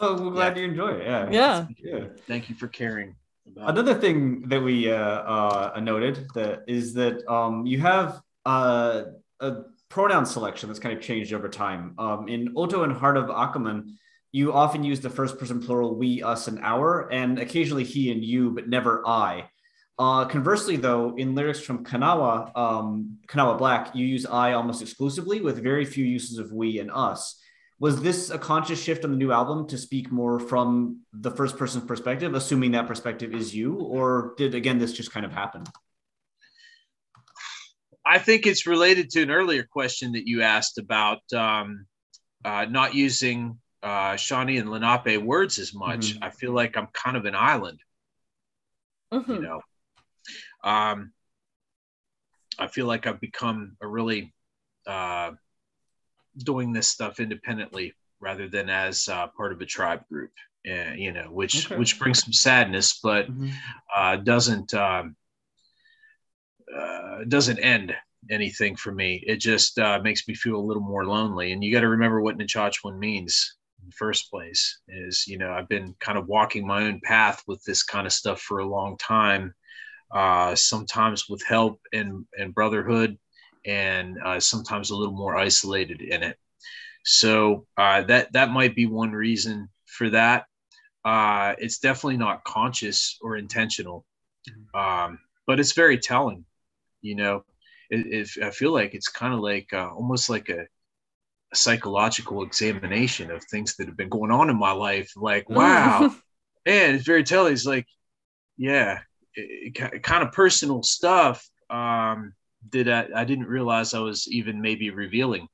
Oh, we're glad yeah. you enjoy it. Yeah. Yeah. yeah. Thank you for caring. Another it. thing that we uh, uh, noted that is that um, you have uh, a pronoun selection that's kind of changed over time. Um, in OtO and Heart of Akamon, you often use the first person plural we, us, and our, and occasionally he and you, but never I. Uh, conversely, though, in lyrics from Kanawha, um, Kanawha Black, you use I almost exclusively with very few uses of we and us. Was this a conscious shift on the new album to speak more from the first person perspective, assuming that perspective is you, or did again this just kind of happen? I think it's related to an earlier question that you asked about um, uh, not using uh, Shawnee and Lenape words as much. Mm-hmm. I feel like I'm kind of an island. Mm-hmm. You know, um, I feel like I've become a really uh, doing this stuff independently rather than as uh, part of a tribe group. Uh, you know, which okay. which brings some sadness, but mm-hmm. uh, doesn't um, uh, doesn't end anything for me. It just uh, makes me feel a little more lonely. And you got to remember what Nechochwen means in the first place. Is you know I've been kind of walking my own path with this kind of stuff for a long time, uh, sometimes with help and, and brotherhood, and uh, sometimes a little more isolated in it. So uh, that that might be one reason for that. Uh, it's definitely not conscious or intentional, um, but it's very telling. You know, if, I feel like it's kind of like uh, almost like a psychological examination of things that have been going on in my life. Like, wow, man, it's very telling. It's like, yeah, kind of personal stuff um, that I, I, didn't realize I was even maybe revealing.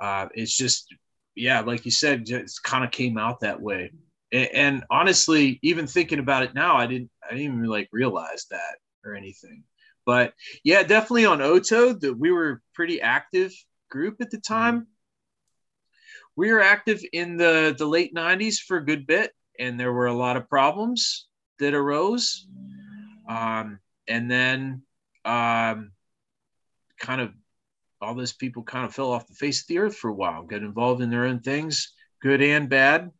Uh, it's just, yeah, like you said, it kind of came out that way. And, and, honestly, even thinking about it now, I didn't, I didn't even like realize that or anything. But yeah, definitely on OtO, that we were pretty active group at the time. We were active in the the late '90s for a good bit, and there were a lot of problems that arose. Um, and then um, kind of all those people kind of fell off the face of the earth for a while, got involved in their own things, good and bad.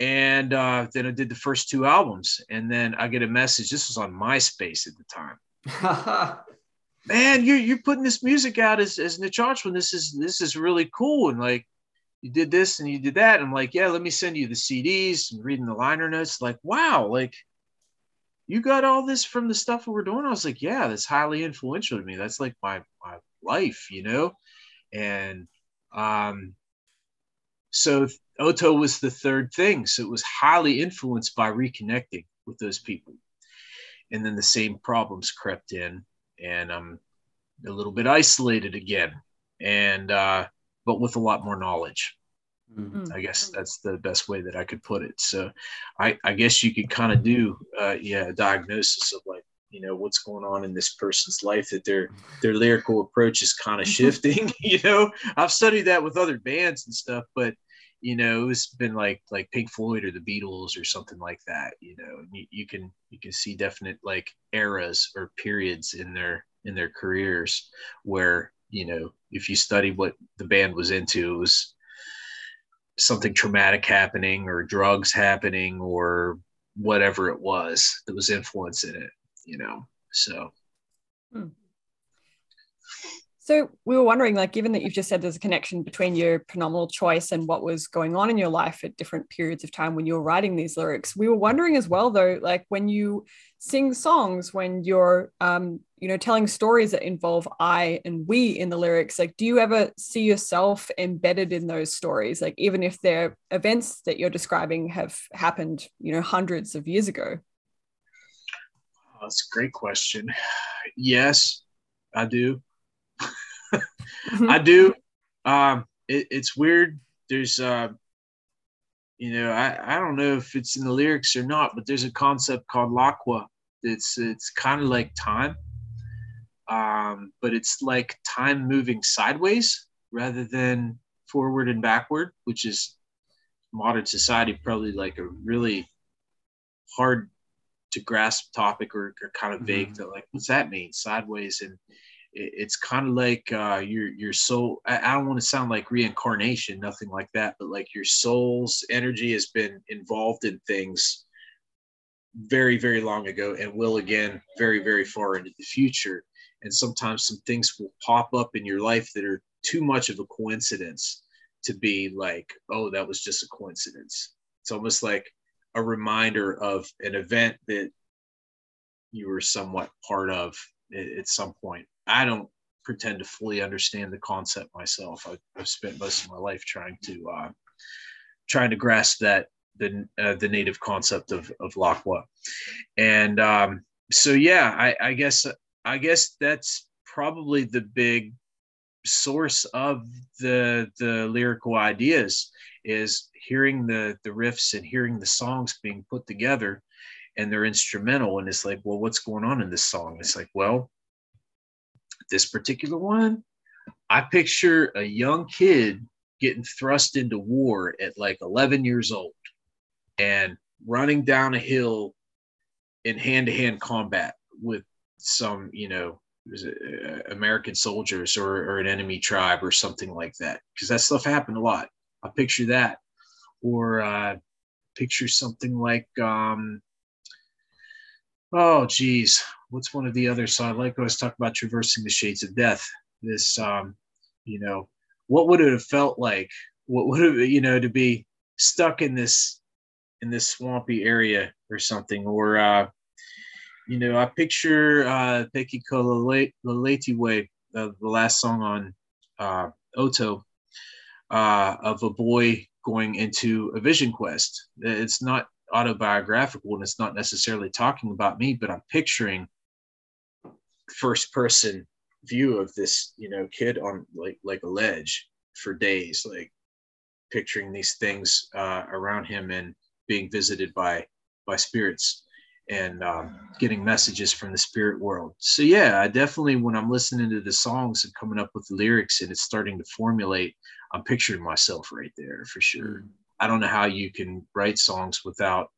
And uh, then I did the first two albums, and then I get a message. This was on MySpace at the time. Man, you're you're putting this music out as as Nechochwen. This is this is really cool. And like, you did this and you did that. I'm like, yeah, let me send you the CDs and reading the liner notes. Like, wow, like you got all this from the stuff we were doing. I was like, yeah, that's highly influential to me. That's like my my life, you know. And um, so OtO was the third thing. So it was highly influenced by reconnecting with those people. And then the same problems crept in, and I'm a little bit isolated again, and uh, but with a lot more knowledge. Mm. I guess that's the best way that I could put it. So, I, I guess you could kind of do, uh, yeah, a diagnosis of like, you know, what's going on in this person's life that their their lyrical approach is kind of mm-hmm. shifting. you know, I've studied that with other bands and stuff, but you know, it's been like like Pink Floyd or the Beatles or something like that. You know, you, you can you can see definite like eras or periods in their in their careers where you know, if you study what the band was into, it was something traumatic happening or drugs happening or whatever it was that was influencing it, you know. So hmm. So we were wondering, like, given that you've just said there's a connection between your pronominal choice and what was going on in your life at different periods of time when you were writing these lyrics, we were wondering as well, though, like when you sing songs, when you're, um, you know, telling stories that involve I and we in the lyrics, like, do you ever see yourself embedded in those stories, like, even if they're events that you're describing have happened, you know, hundreds of years ago? Oh, that's a great question. Yes, I do mm-hmm. I do. Um, it, it's weird. There's, uh, you know, I, I don't know if it's in the lyrics or not, but there's a concept called l'acqua. It's it's kind of like time, um, but it's like time moving sideways rather than forward and backward, which is modern society probably like a really hard to grasp topic or, or kind of vague mm-hmm. to like what's that mean sideways and it's kind of like uh, your your soul. I, I don't want to sound like reincarnation, nothing like that, but like your soul's energy has been involved in things very very long ago and will again very very far into the future. And sometimes some things will pop up in your life that are too much of a coincidence to be like, oh, that was just a coincidence. It's almost like a reminder of an event that you were somewhat part of at some point. I don't pretend to fully understand the concept myself. I've, I've spent most of my life trying to uh, trying to grasp that the uh, the native concept of of l'acqua, and um, so yeah, I, I guess I guess that's probably the big source of the the lyrical ideas is hearing the the riffs and hearing the songs being put together and they're instrumental. And it's like well what's going on in this song? It's like well this particular one, I picture a young kid getting thrust into war at like 11 years old and running down a hill in hand to hand combat with some, you know, uh, American soldiers or, or an enemy tribe or something like that. Because that stuff happened a lot. I picture that. Or uh, picture something like, um, oh, geez, what's one of the other? Like I was talking about traversing the shades of death. This, um, you know, what would it have felt like? What would have, you know, to be stuck in this in this swampy area or something? Or, uh, you know, I picture uh, Peki Way, uh, the last song on uh, OtO, uh, of a boy going into a vision quest. It's not autobiographical and it's not necessarily talking about me, but I'm picturing first person view of this you know kid on like like a ledge for days like picturing these things uh, around him and being visited by by spirits and um, getting messages from the spirit world so yeah i definitely when i'm listening to the songs and coming up with the lyrics and it's starting to formulate i'm picturing myself right there for sure mm. i don't know how you can write songs without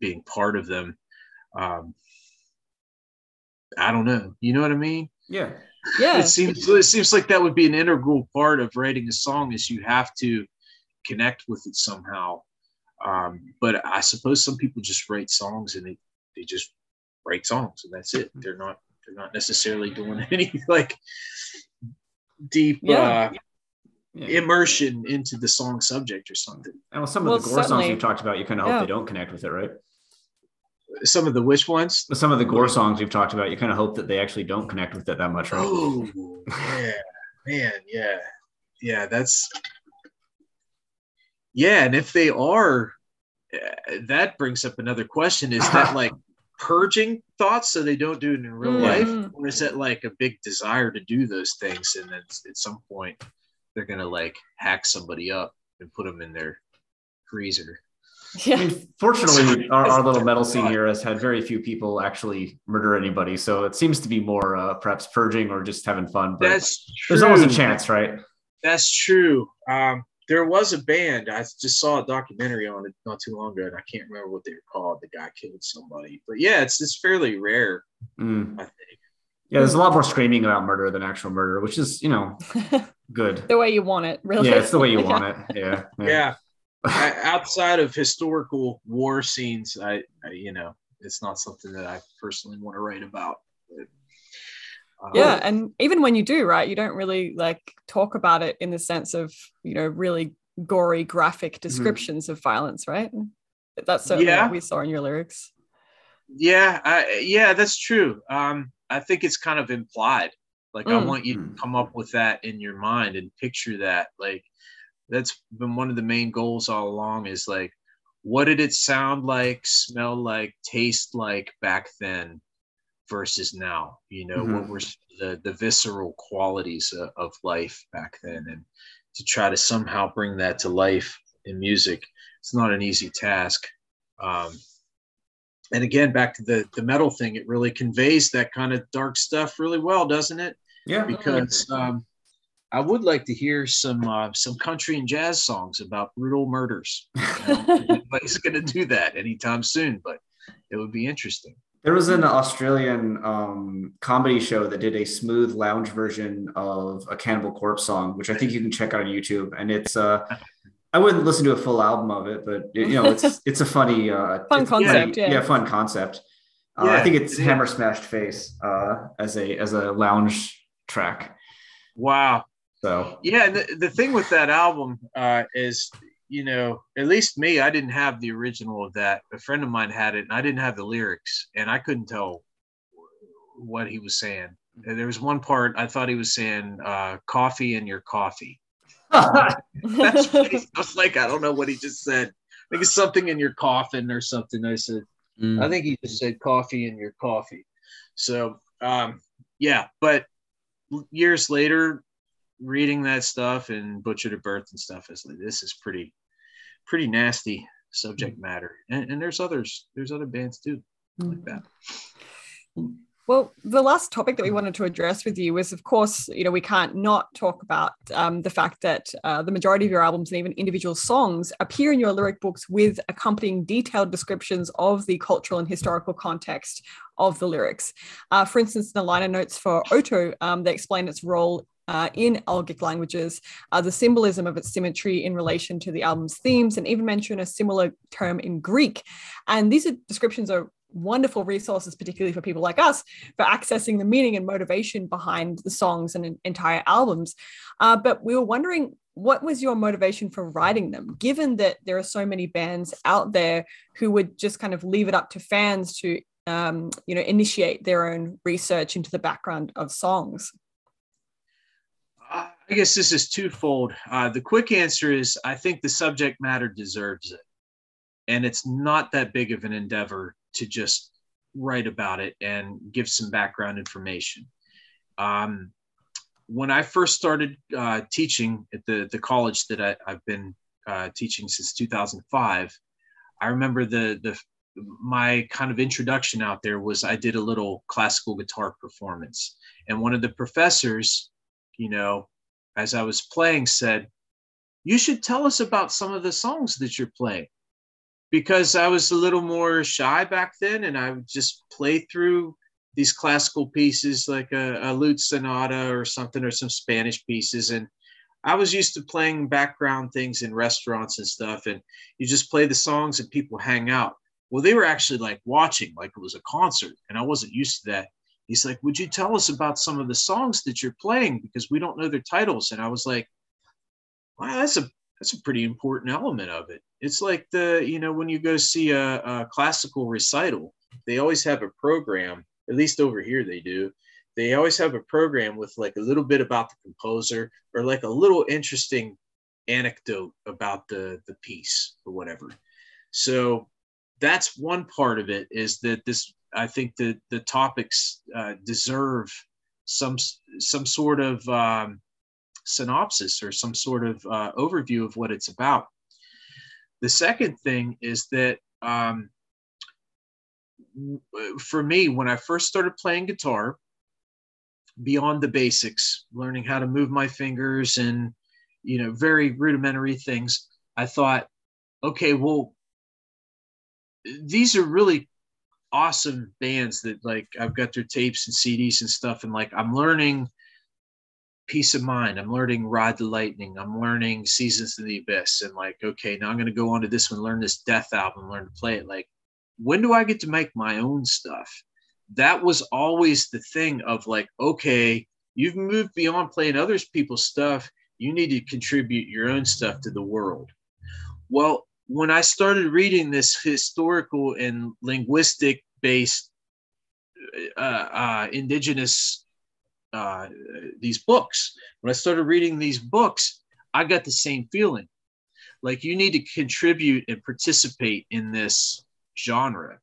being part of them um, I don't know. You know what I mean? Yeah. Yeah. It seems it seems like that would be an integral part of writing a song is you have to connect with it somehow. Um, but I suppose some people just write songs and they, they just write songs and that's it. They're not they're not necessarily doing any like deep yeah. uh yeah. immersion into the song subject or something. And with some of well, the gore songs you talked about, you kind of hope yeah. they don't connect with it, right? some of the which ones? Some of the gore songs we've talked about, you kind of hope that they actually don't connect with it that much, right? Oh, yeah, man, yeah, yeah. That's yeah, and if they are, eh, that brings up another question: Is that like purging thoughts so they don't do it in real mm. life, or is it like a big desire to do those things, and then at some point they're gonna like hack somebody up and put them in their freezer? Yeah. I mean, fortunately, our, our little metal scene here has had very few people actually murder anybody, so it seems to be more uh, perhaps purging or just having fun. But That's true. There's always a chance, right? That's true. Um, there was a band I just saw a documentary on it not too long ago, and I can't remember what they were called. The guy killed somebody, but yeah, it's it's fairly rare. Mm. I think. Yeah, there's a lot more screaming about murder than actual murder, which is, you know, good. the way you want it, really. Yeah, it's the way you want it. Yeah. Yeah. I, outside of historical war scenes, I, I, you know, it's not something that I personally want to write about. But, yeah, and even when you do, right, you don't really like talk about it in the sense of, you know, really gory, graphic mm-hmm. descriptions mm-hmm. of violence, right? That's certainly yeah. what we saw in your lyrics. Yeah, I, yeah, that's true. Um, I think it's kind of implied. Like mm. I want you to mm. come up with that in your mind and picture that. Like that's been one of the main goals all along is like what did it sound like, smell like, taste like back then versus now? You know, mm-hmm. what were the the visceral qualities of, of life back then and to try to somehow bring that to life in music. It's not an easy task. Um, and again back to the the metal thing it really conveys that kind of dark stuff really well doesn't it yeah because um, i would like to hear some uh, some country and jazz songs about brutal murders you know, nobody's going to do that anytime soon but it would be interesting there was an Australian um, comedy show that did a smooth lounge version of a Cannibal Corpse song, which I think you can check out on YouTube. And it's uh, I wouldn't listen to a full album of it, but you know, it's it's a funny, uh, fun concept. yeah. yeah, fun concept. Uh, yeah, I think it's Hammer Smashed Face uh, as a as a lounge track. Wow. So yeah, the, the thing with that album uh, is, you know, at least me, I didn't have the original of that. A friend of mine had it, and I didn't have the lyrics, and I couldn't tell what he was saying. There was one part I thought he was saying uh, "coffee in your coffee." That's I was like, I don't know what he just said. I think it's something in your coffin or something. I said, mm. I think he just said coffee in your coffee. So, um, yeah, but years later, reading that stuff and Butchered at Birth and stuff, is like, this is pretty, pretty nasty subject matter. And, and there's others, there's other bands too, like that. Well, the last topic that we wanted to address with you was, of course, you know, we can't not talk about um, the fact that uh, the majority of your albums and even individual songs appear in your lyric books with accompanying detailed descriptions of the cultural and historical context of the lyrics. Uh, for instance, in the liner notes for OtO, um, they explain its role uh, in Algic languages, uh, the symbolism of its symmetry in relation to the album's themes, and even mention a similar term in Greek. And these are, descriptions are wonderful resources, particularly for people like us, for accessing the meaning and motivation behind the songs and entire albums. Uh, but we were wondering what was your motivation for writing them, given that there are so many bands out there who would just kind of leave it up to fans to, um, you know, initiate their own research into the background of songs? I guess this is twofold. Uh, the quick answer is I think the subject matter deserves it. And it's not that big of an endeavor to just write about it and give some background information. Um, when I first started uh, teaching at the, the college that I, have been uh, teaching since 2005, I remember the, the my kind of introduction out there was I did a little classical guitar performance. And one of the professors, you know, as I was playing, said, You should tell us about some of the songs that you're playing because I was a little more shy back then, and I would just play through these classical pieces like a, a lute sonata or something, or some Spanish pieces, and I was used to playing background things in restaurants and stuff, and you just play the songs and people hang out. Well, they were actually like watching, like it was a concert, and I wasn't used to that. He's like, Would you tell us about some of the songs that you're playing? Because we don't know their titles. And I was like, Wow, that's a that's a pretty important element of it. It's like the, you know, when you go see a, a classical recital, they always have a program, at least over here they do. They always have a program with like a little bit about the composer or like a little interesting anecdote about the the piece or whatever. So that's one part of it is that this I think that the topics uh, deserve some some sort of um, synopsis or some sort of uh, overview of what it's about. The second thing is that um, for me, when I first started playing guitar, beyond the basics, learning how to move my fingers and you know very rudimentary things, I thought, okay, well, these are really awesome bands that like I've got their tapes and CDs and stuff, and like I'm learning Piece of Mind. I'm learning Ride the Lightning. I'm learning Seasons of the Abyss, and like okay, now I'm gonna go on to this one, learn this Death album, learn to play it. Like, when do I get to make my own stuff? That was always the thing of like, okay, you've moved beyond playing other people's stuff. You need to contribute your own stuff to the world. Well, when I started reading this historical and linguistic based uh, uh, indigenous uh, these books, when I started reading these books, I got the same feeling. Like you need to contribute and participate in this genre.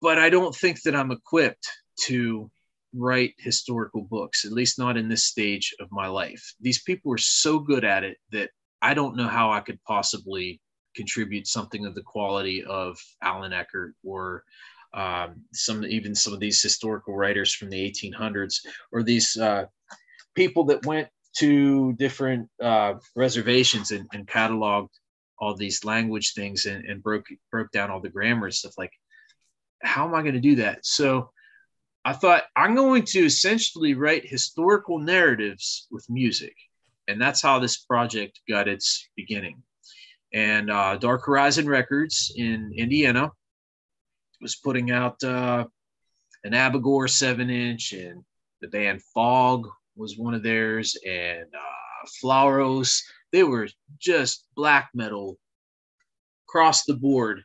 But I don't think that I'm equipped to write historical books, at least not in this stage of my life. These people are so good at it that I don't know how I could possibly contribute something of the quality of Allan Eckert or um, some even some of these historical writers from the 1800s or these uh, people that went to different uh, reservations and, and, cataloged all these language things and, and broke broke down all the grammar and stuff like how am I going to do that? So I thought I'm going to essentially write historical narratives with music and that's how this project got its beginning. And uh, Dark Horizon Records in Indiana was putting out uh, an Abigor seven inch, and the band Fog was one of theirs, and uh, Flauros. They were just black metal across the board,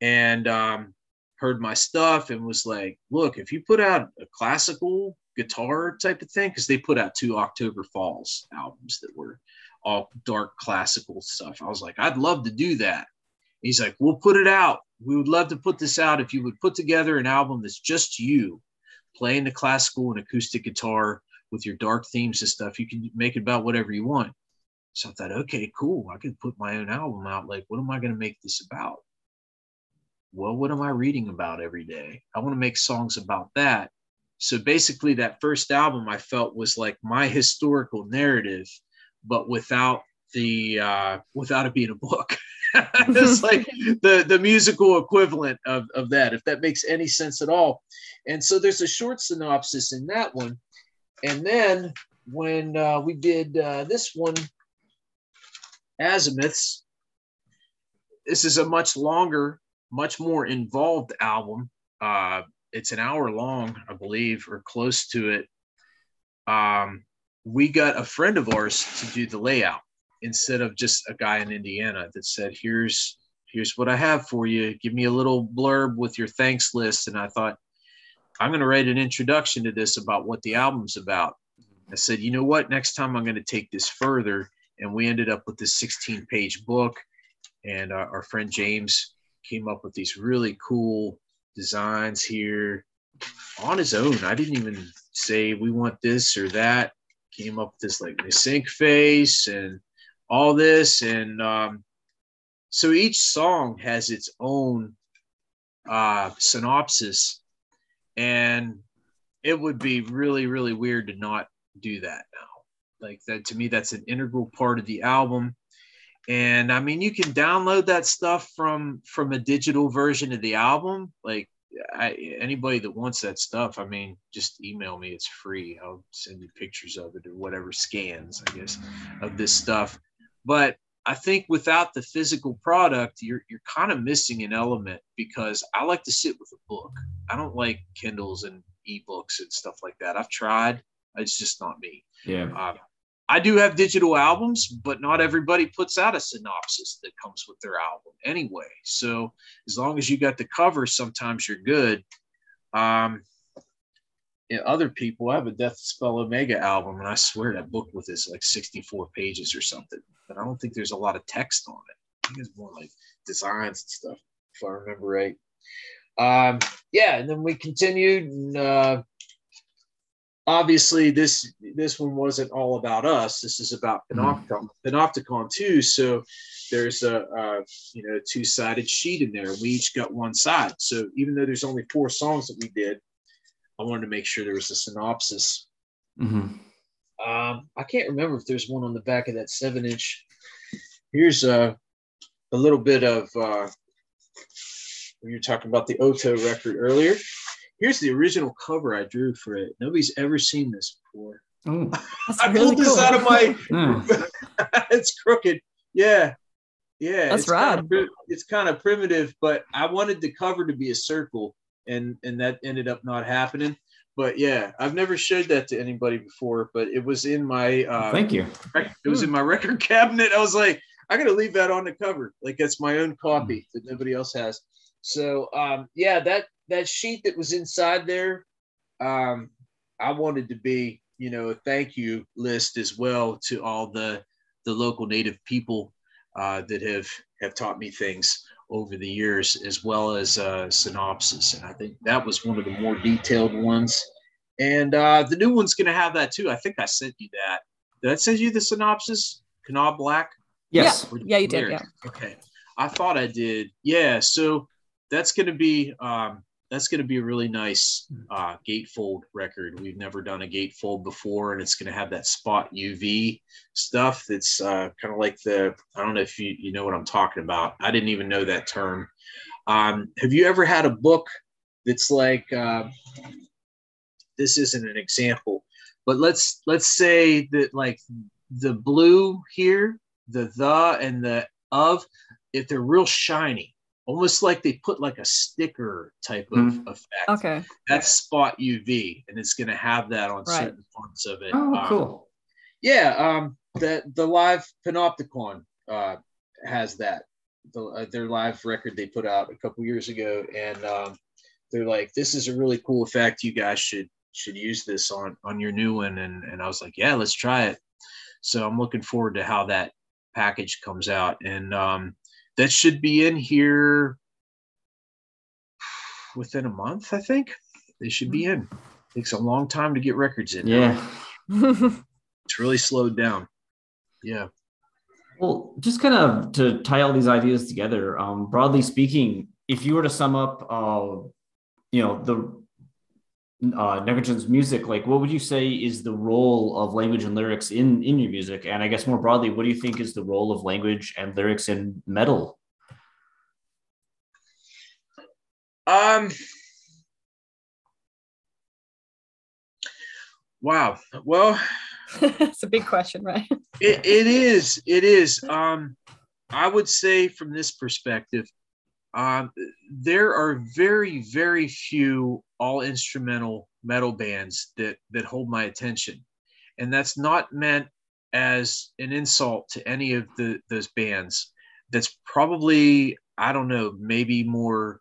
and um, heard my stuff and was like, "Look, if you put out a classical guitar type of thing because they put out two October Falls albums that were all dark classical stuff. I was like, I'd love to do that. He's like, we'll put it out. We would love to put this out if you would put together an album that's just you playing the classical and acoustic guitar with your dark themes and stuff. You can make it about whatever you want. So I thought, okay, cool. I could put my own album out. Like, what am I going to make this about? Well, what am I reading about every day? I want to make songs about that so basically, that first album I felt was like my historical narrative, but without the uh, without it being a book. it's like the the musical equivalent of, of that, if that makes any sense at all. And so there's a short synopsis in that one. And then when uh, we did uh, this one, Azimuths, this is a much longer, much more involved album. Uh, it's an hour long, I believe, or close to it. Um, we got a friend of ours to do the layout instead of just a guy in Indiana that said, "Here's here's what I have for you. Give me a little blurb with your thanks list." And I thought, I'm going to write an introduction to this about what the album's about. I said, you know what? Next time I'm going to take this further. And we ended up with this 16 page book. And our, our friend James came up with these really cool designs here on his own. I didn't even say we want this or that. Came up with this like the sync face and all this. And um, so each song has its own uh, synopsis. And it would be really, really weird to not do that now. Like that to me, that's an integral part of the album and i mean you can download that stuff from from a digital version of the album like I, anybody that wants that stuff i mean just email me. It's free. I'll send you pictures of it or whatever scans i guess of this stuff. But i think without the physical product you're, you're kind of missing an element because i like to sit with a book. I don't like kindles and ebooks and stuff like that. I've tried. It's just not me. Yeah. Uh, I do have digital albums, but not everybody puts out a synopsis that comes with their album anyway. So as long as you got the cover, sometimes you're good. Um, other people, I have a Deathspell Omega album, and I swear that book with is like 64 pages or something. But I don't think there's a lot of text on it. I think it's more like designs and stuff, if I remember right. Um, yeah, and then we continued. And, uh, obviously this this one wasn't all about us this is about panopticon mm. panopticon too so there's a, a you know two-sided sheet in there we each got one side so even though there's only four songs that we did i wanted to make sure there was a synopsis mm-hmm. um, i can't remember if there's one on the back of that seven inch here's a, a little bit of uh, when you're talking about the OtO record earlier. Here's the original cover I drew for it. Nobody's ever seen this before. Oh, I really pulled this out of my. yeah. it's crooked. Yeah, yeah. That's it's kind of it's kind of primitive, but I wanted the cover to be a circle, and and that ended up not happening. But yeah, I've never showed that to anybody before, but it was in my uh, Thank you. it was in my record cabinet. I was like, I gotta leave that on the cover. Like that's my own copy that nobody else has. So um, yeah, that that sheet that was inside there, um, I wanted to be, you know, a thank you list as well to all the the local native people uh, that have have taught me things over the years, as well as uh, synopsis. And I think that was one of the more detailed ones. And uh, the new one's going to have that too. I think I sent you that. Did I send you the synopsis? Kanawha Black? Yes. Or Yeah, you did, lyrics? Okay. I thought I did. Yeah. So that's going to be um, that's going to be a really nice uh, gatefold record. We've never done a gatefold before, and it's going to have that spot UV stuff. That's uh, kind of like the I don't know if you you know what I'm talking about. I didn't even know that term. Um, have you ever had a book that's like uh, this? Isn't an example, but let's let's say that like the blue here, the the and the of, if they're real shiny, almost like they put like a sticker type of Mhm. effect. Okay. That's spot UV, and it's going to have that on Right. certain parts of it. Oh, Um, cool. yeah, um, the the live Panopticon uh, has that. The, uh, their live record they put out a couple years ago, and um, they're like, "This is a really cool effect. You guys should should use this on on your new one." And and I was like, "Yeah, let's try it." So I'm looking forward to how that package comes out, and um, that should be in here within a month. I think they should be in. takes a long time to get records in. Yeah. it's really slowed down. Yeah. Well, just kind of to tie all these ideas together, um, broadly speaking, if you were to sum up, uh, you know, the uh, Nechochwen music, like what would you say is the role of language and lyrics in in your music? And I guess more broadly, what do you think is the role of language and lyrics in metal? Um. Wow. Well, it's a big question, right? it, it is. It is. Um, I would say from this perspective, um, there are very, very few all instrumental metal bands that that hold my attention, and that's not meant as an insult to any of the those bands. That's probably I don't know, maybe more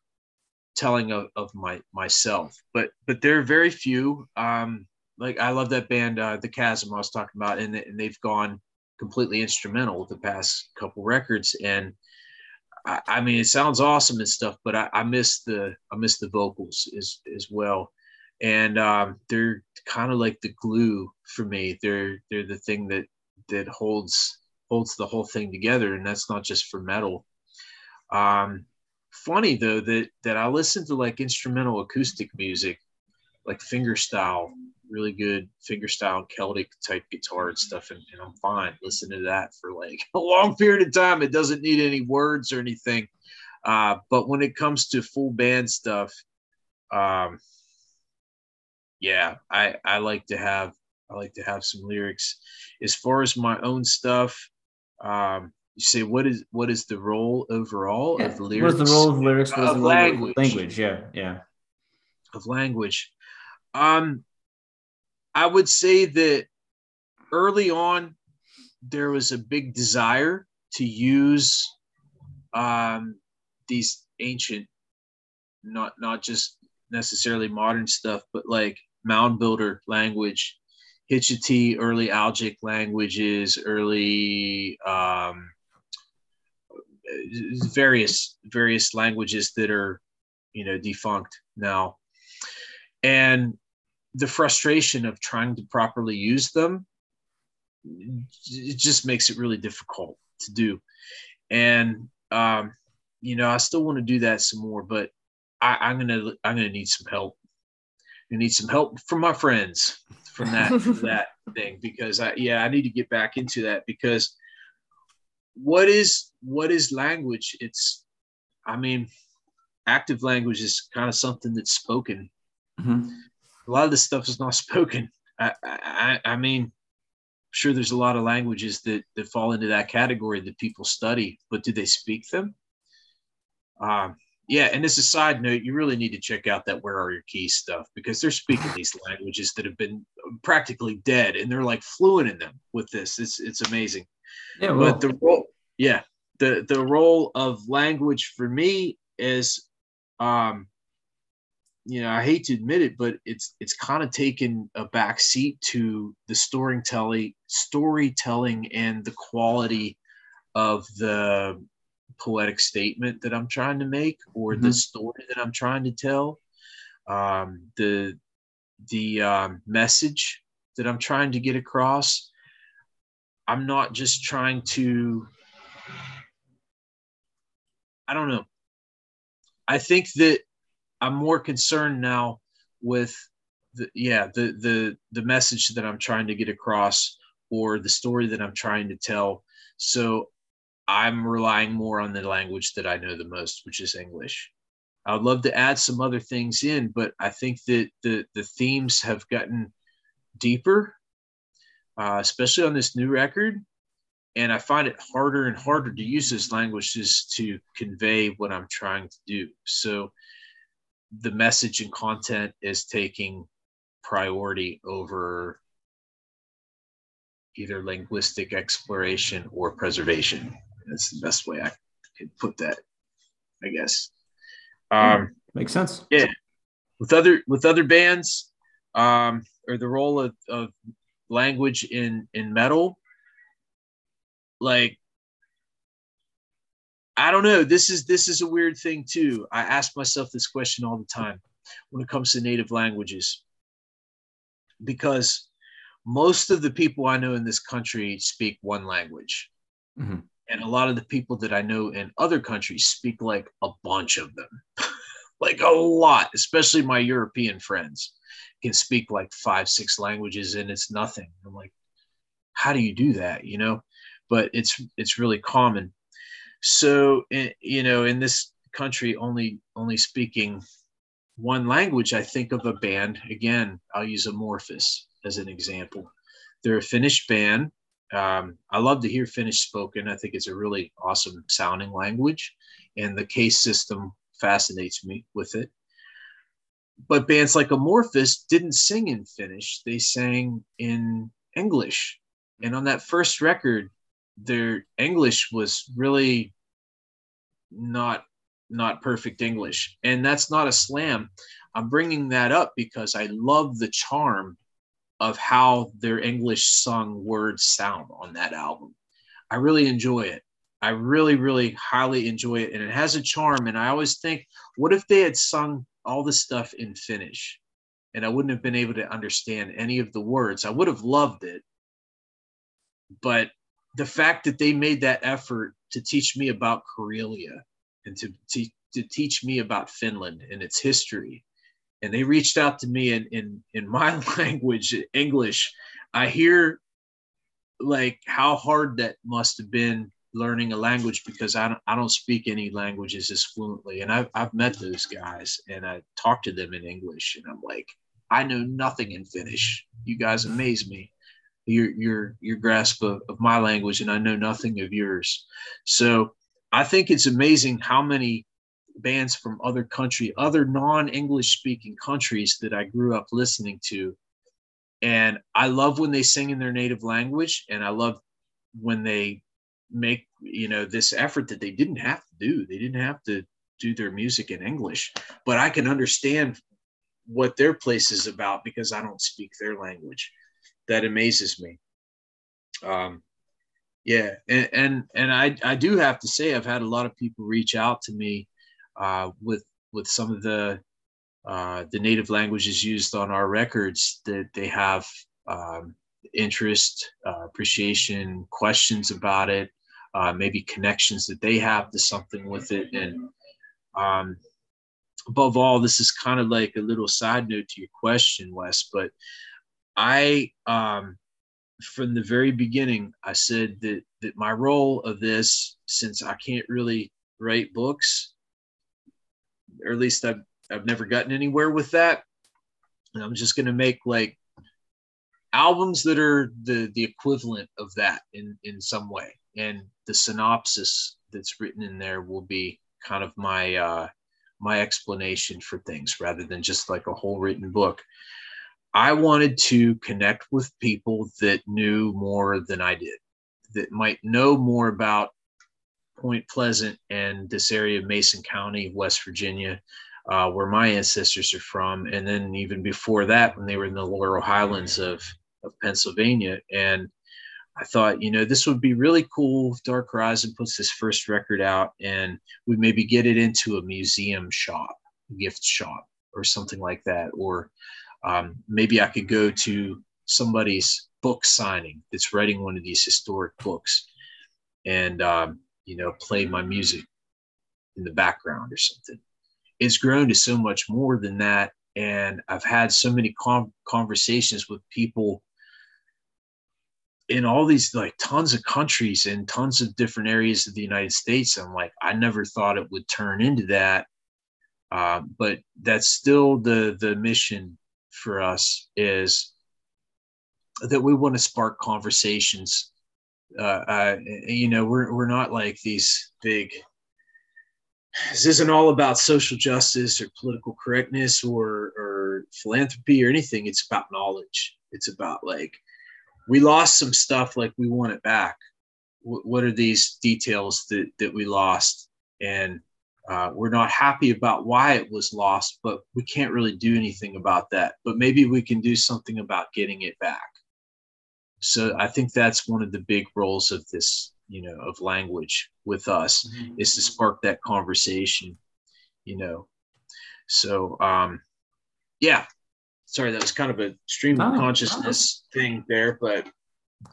telling of, of my myself, but but there are very few. Um, like I love that band, uh, the Chasm I was talking about, and, and they've gone completely instrumental with the past couple records. And I, mean, it sounds awesome and stuff, but I, I miss the I miss the vocals as as well. And um, they're kind of like the glue for me. They're they're the thing that that holds holds the whole thing together, and that's not just for metal. Um, funny though that that I listen to like instrumental acoustic music, like fingerstyle, really good fingerstyle Celtic type guitar and stuff, and, and I'm fine listening to that for like a long period of time. It doesn't need any words or anything. Uh, but when it comes to full band stuff, um, yeah, I I like to have I like to have some lyrics. As far as my own stuff, um, you say what is what is the role overall of the lyrics? What is the role of lyrics? What is Of the role of language. language? Yeah, yeah. of language. Um, I would say that early on, there was a big desire to use um, these ancient, not not just necessarily modern stuff, but like mound builder language, Hitchiti, early Algic languages, early um, various various languages that are you know defunct now. And the frustration of trying to properly use them it just makes it really difficult to do and um, you know i still want to do that some more but I, i'm gonna i'm gonna need some help i need some help from my friends from that that thing because i yeah i need to get back into that because what is what is language it's i mean active language is kind of something that's spoken. Mm-hmm. A lot of this stuff is not spoken. I, I, I mean, sure, there's a lot of languages that that fall into that category that people study, but do they speak them? Um, yeah, and as a side note, you really need to check out that "Where Are Your Keys" stuff because they're speaking these languages that have been practically dead, and they're like fluent in them with this. It's it's amazing. Yeah, well, but the role, yeah, the the role of language for me is, um, you know, I hate to admit it, but it's it's kind of taken a back seat to the storytelling, storytelling, and the quality of the poetic statement that I'm trying to make or mm-hmm. the story that I'm trying to tell, um, the the um, message that I'm trying to get across. I'm not just trying to. I don't know. I think that I'm more concerned now with the yeah the the the message that I'm trying to get across or the story that I'm trying to tell. So I'm relying more on the language that I know the most, which is English. I would love to add some other things in, but I think that the the themes have gotten deeper, uh, especially on this new record. And I find it harder and harder to use those languages to convey what I'm trying to do. So the message and content is taking priority over either linguistic exploration or preservation. That's the best way I could put that, I guess. Um, Makes sense. Yeah. With other with other bands, um, or the role of, of language in in metal, like I don't know. This is this is a weird thing too. I ask myself this question all the time when it comes to native languages, because most of the people I know in this country speak one language. Mm-hmm. And a lot of the people that I know in other countries speak like a bunch of them, like a lot, especially my European friends can speak like five, six languages and it's nothing. I'm like, how do you do that? You know, but it's, it's really common. So, you know, in this country, only, only speaking one language, I think of a band. Again, I'll use Amorphis as an example. They're a Finnish band um, I love to hear Finnish spoken. I think it's a really awesome sounding language, and the case system fascinates me with it. But bands like Amorphis didn't sing in Finnish; they sang in English. And on that first record, their English was really not not perfect English, and that's not a slam. I'm bringing that up because I love the charm of how their English sung words sound on that album. I really enjoy it. I really, really highly enjoy it. And it has a charm. And I always think, what if they had sung all the stuff in Finnish and I wouldn't have been able to understand any of the words? I would have loved it. But the fact that they made that effort to teach me about Karelia and to, to, to teach me about Finland and its history. And they reached out to me in in in my language english. I hear like how hard that must have been learning a language because I don't, I don't speak any languages as fluently. And I've, I've met those guys and I talked to them in English and I'm like I know nothing in Finnish. You guys amaze me your your your grasp of, of my language and I know nothing of yours so I think it's amazing how many bands from other country, other non-English speaking countries that I grew up listening to. And I love when they sing in their native language and I love when they make, you know, this effort that they didn't have to do. They didn't have to do their music in English, but I can understand what their place is about because I don't speak their language. That amazes me. Um, yeah, and, and and I I do have to say I've had a lot of people reach out to me uh, with with some of the uh, the native languages used on our records that they have um, interest, uh, appreciation, questions about it, uh, maybe connections that they have to something with it, and um, above all, this is kind of like a little side note to your question, Wes. But I, um, from the very beginning, I said that that my role of this, since I can't really write books, or at least I've I've never gotten anywhere with that. And I'm just gonna make like albums that are the the equivalent of that in in some way, and the synopsis that's written in there will be kind of my uh, my explanation for things rather than just like a whole written book. I wanted to connect with people that knew more than I did, that might know more about Point Pleasant and this area of Mason County, West Virginia, uh, where my ancestors are from. And then even before that, when they were in the Laurel Highlands of, of Pennsylvania. And I thought, you know, this would be really cool if Dark Horizon puts this first record out and we maybe get it into a museum shop, gift shop, or something like that. Or um, maybe I could go to somebody's book signing that's writing one of these historic books and, um, you know, play my music in the background or something. It's grown to so much more than that. And I've had so many com- conversations with people in all these like tons of countries and tons of different areas of the United States. I'm like, I never thought it would turn into that. Uh, but that's still the the mission for us is that we want to spark conversations. Uh, uh, you know, we're we're not like these big. This isn't all about social justice or political correctness or or philanthropy or anything. It's about knowledge. It's about like we lost some stuff like we want it back w- what are these details that that we lost and uh, we're not happy about why it was lost but we can't really do anything about that but maybe we can do something about getting it back so i think that's one of the big roles of this you know of language with us mm-hmm. is to spark that conversation you know so um yeah sorry, that was kind of a stream of oh, consciousness oh. thing there, but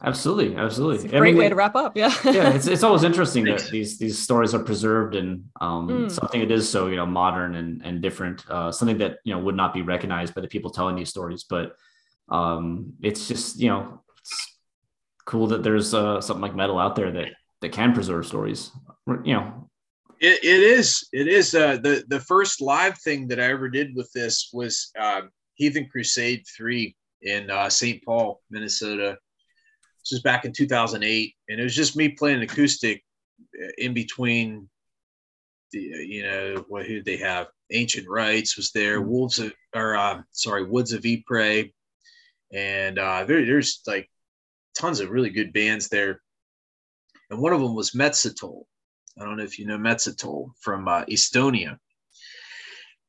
absolutely, absolutely. great I mean, way to wrap up. Yeah, yeah. It's it's always interesting that these these stories are preserved and um, mm. something that is so you know modern and and different. Uh, something that you know would not be recognized by the people telling these stories, but um, it's just you know it's cool that there's uh, something like metal out there that that can preserve stories. You know, it, it is. It is. Uh, the the first live thing that I ever did with this was uh, Heathen Crusade 3 in uh, St. Paul, Minnesota. This was back in 2008. And it was just me playing acoustic uh, in between the, uh, you know, what, who they have? Ancient Rites was there, mm-hmm. Wolves of, or uh, sorry, Woods of Ypres. And uh, there, there's like tons of really good bands there. And one of them was Metsatöll. I don't know if you know Metsatöll from uh, Estonia.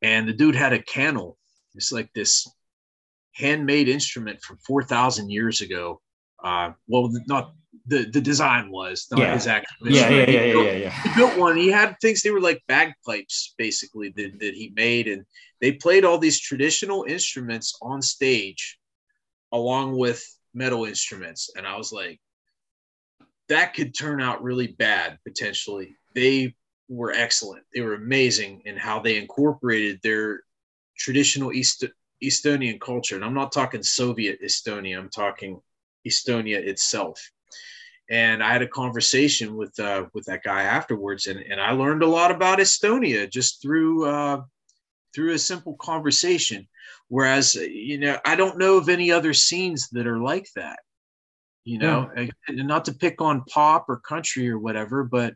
And the dude had a kannel it's like this handmade instrument from 4,000 years ago. Uh, well, not the, the design was not yeah. his actual yeah, yeah, yeah, yeah, yeah, yeah. He built one. He had things, they were like bagpipes basically that, that he made. And they played all these traditional instruments on stage along with metal instruments. And I was like, that could turn out really bad potentially. They were excellent. They were amazing in how they incorporated their traditional East, Estonian culture. And I'm not talking Soviet Estonia, I'm talking Estonia itself. And I had a conversation with uh, with that guy afterwards, and, and I learned a lot about Estonia just through uh, through a simple conversation. Whereas, you know, I don't know of any other scenes that are like that. You know, yeah. not to pick on pop or country or whatever, but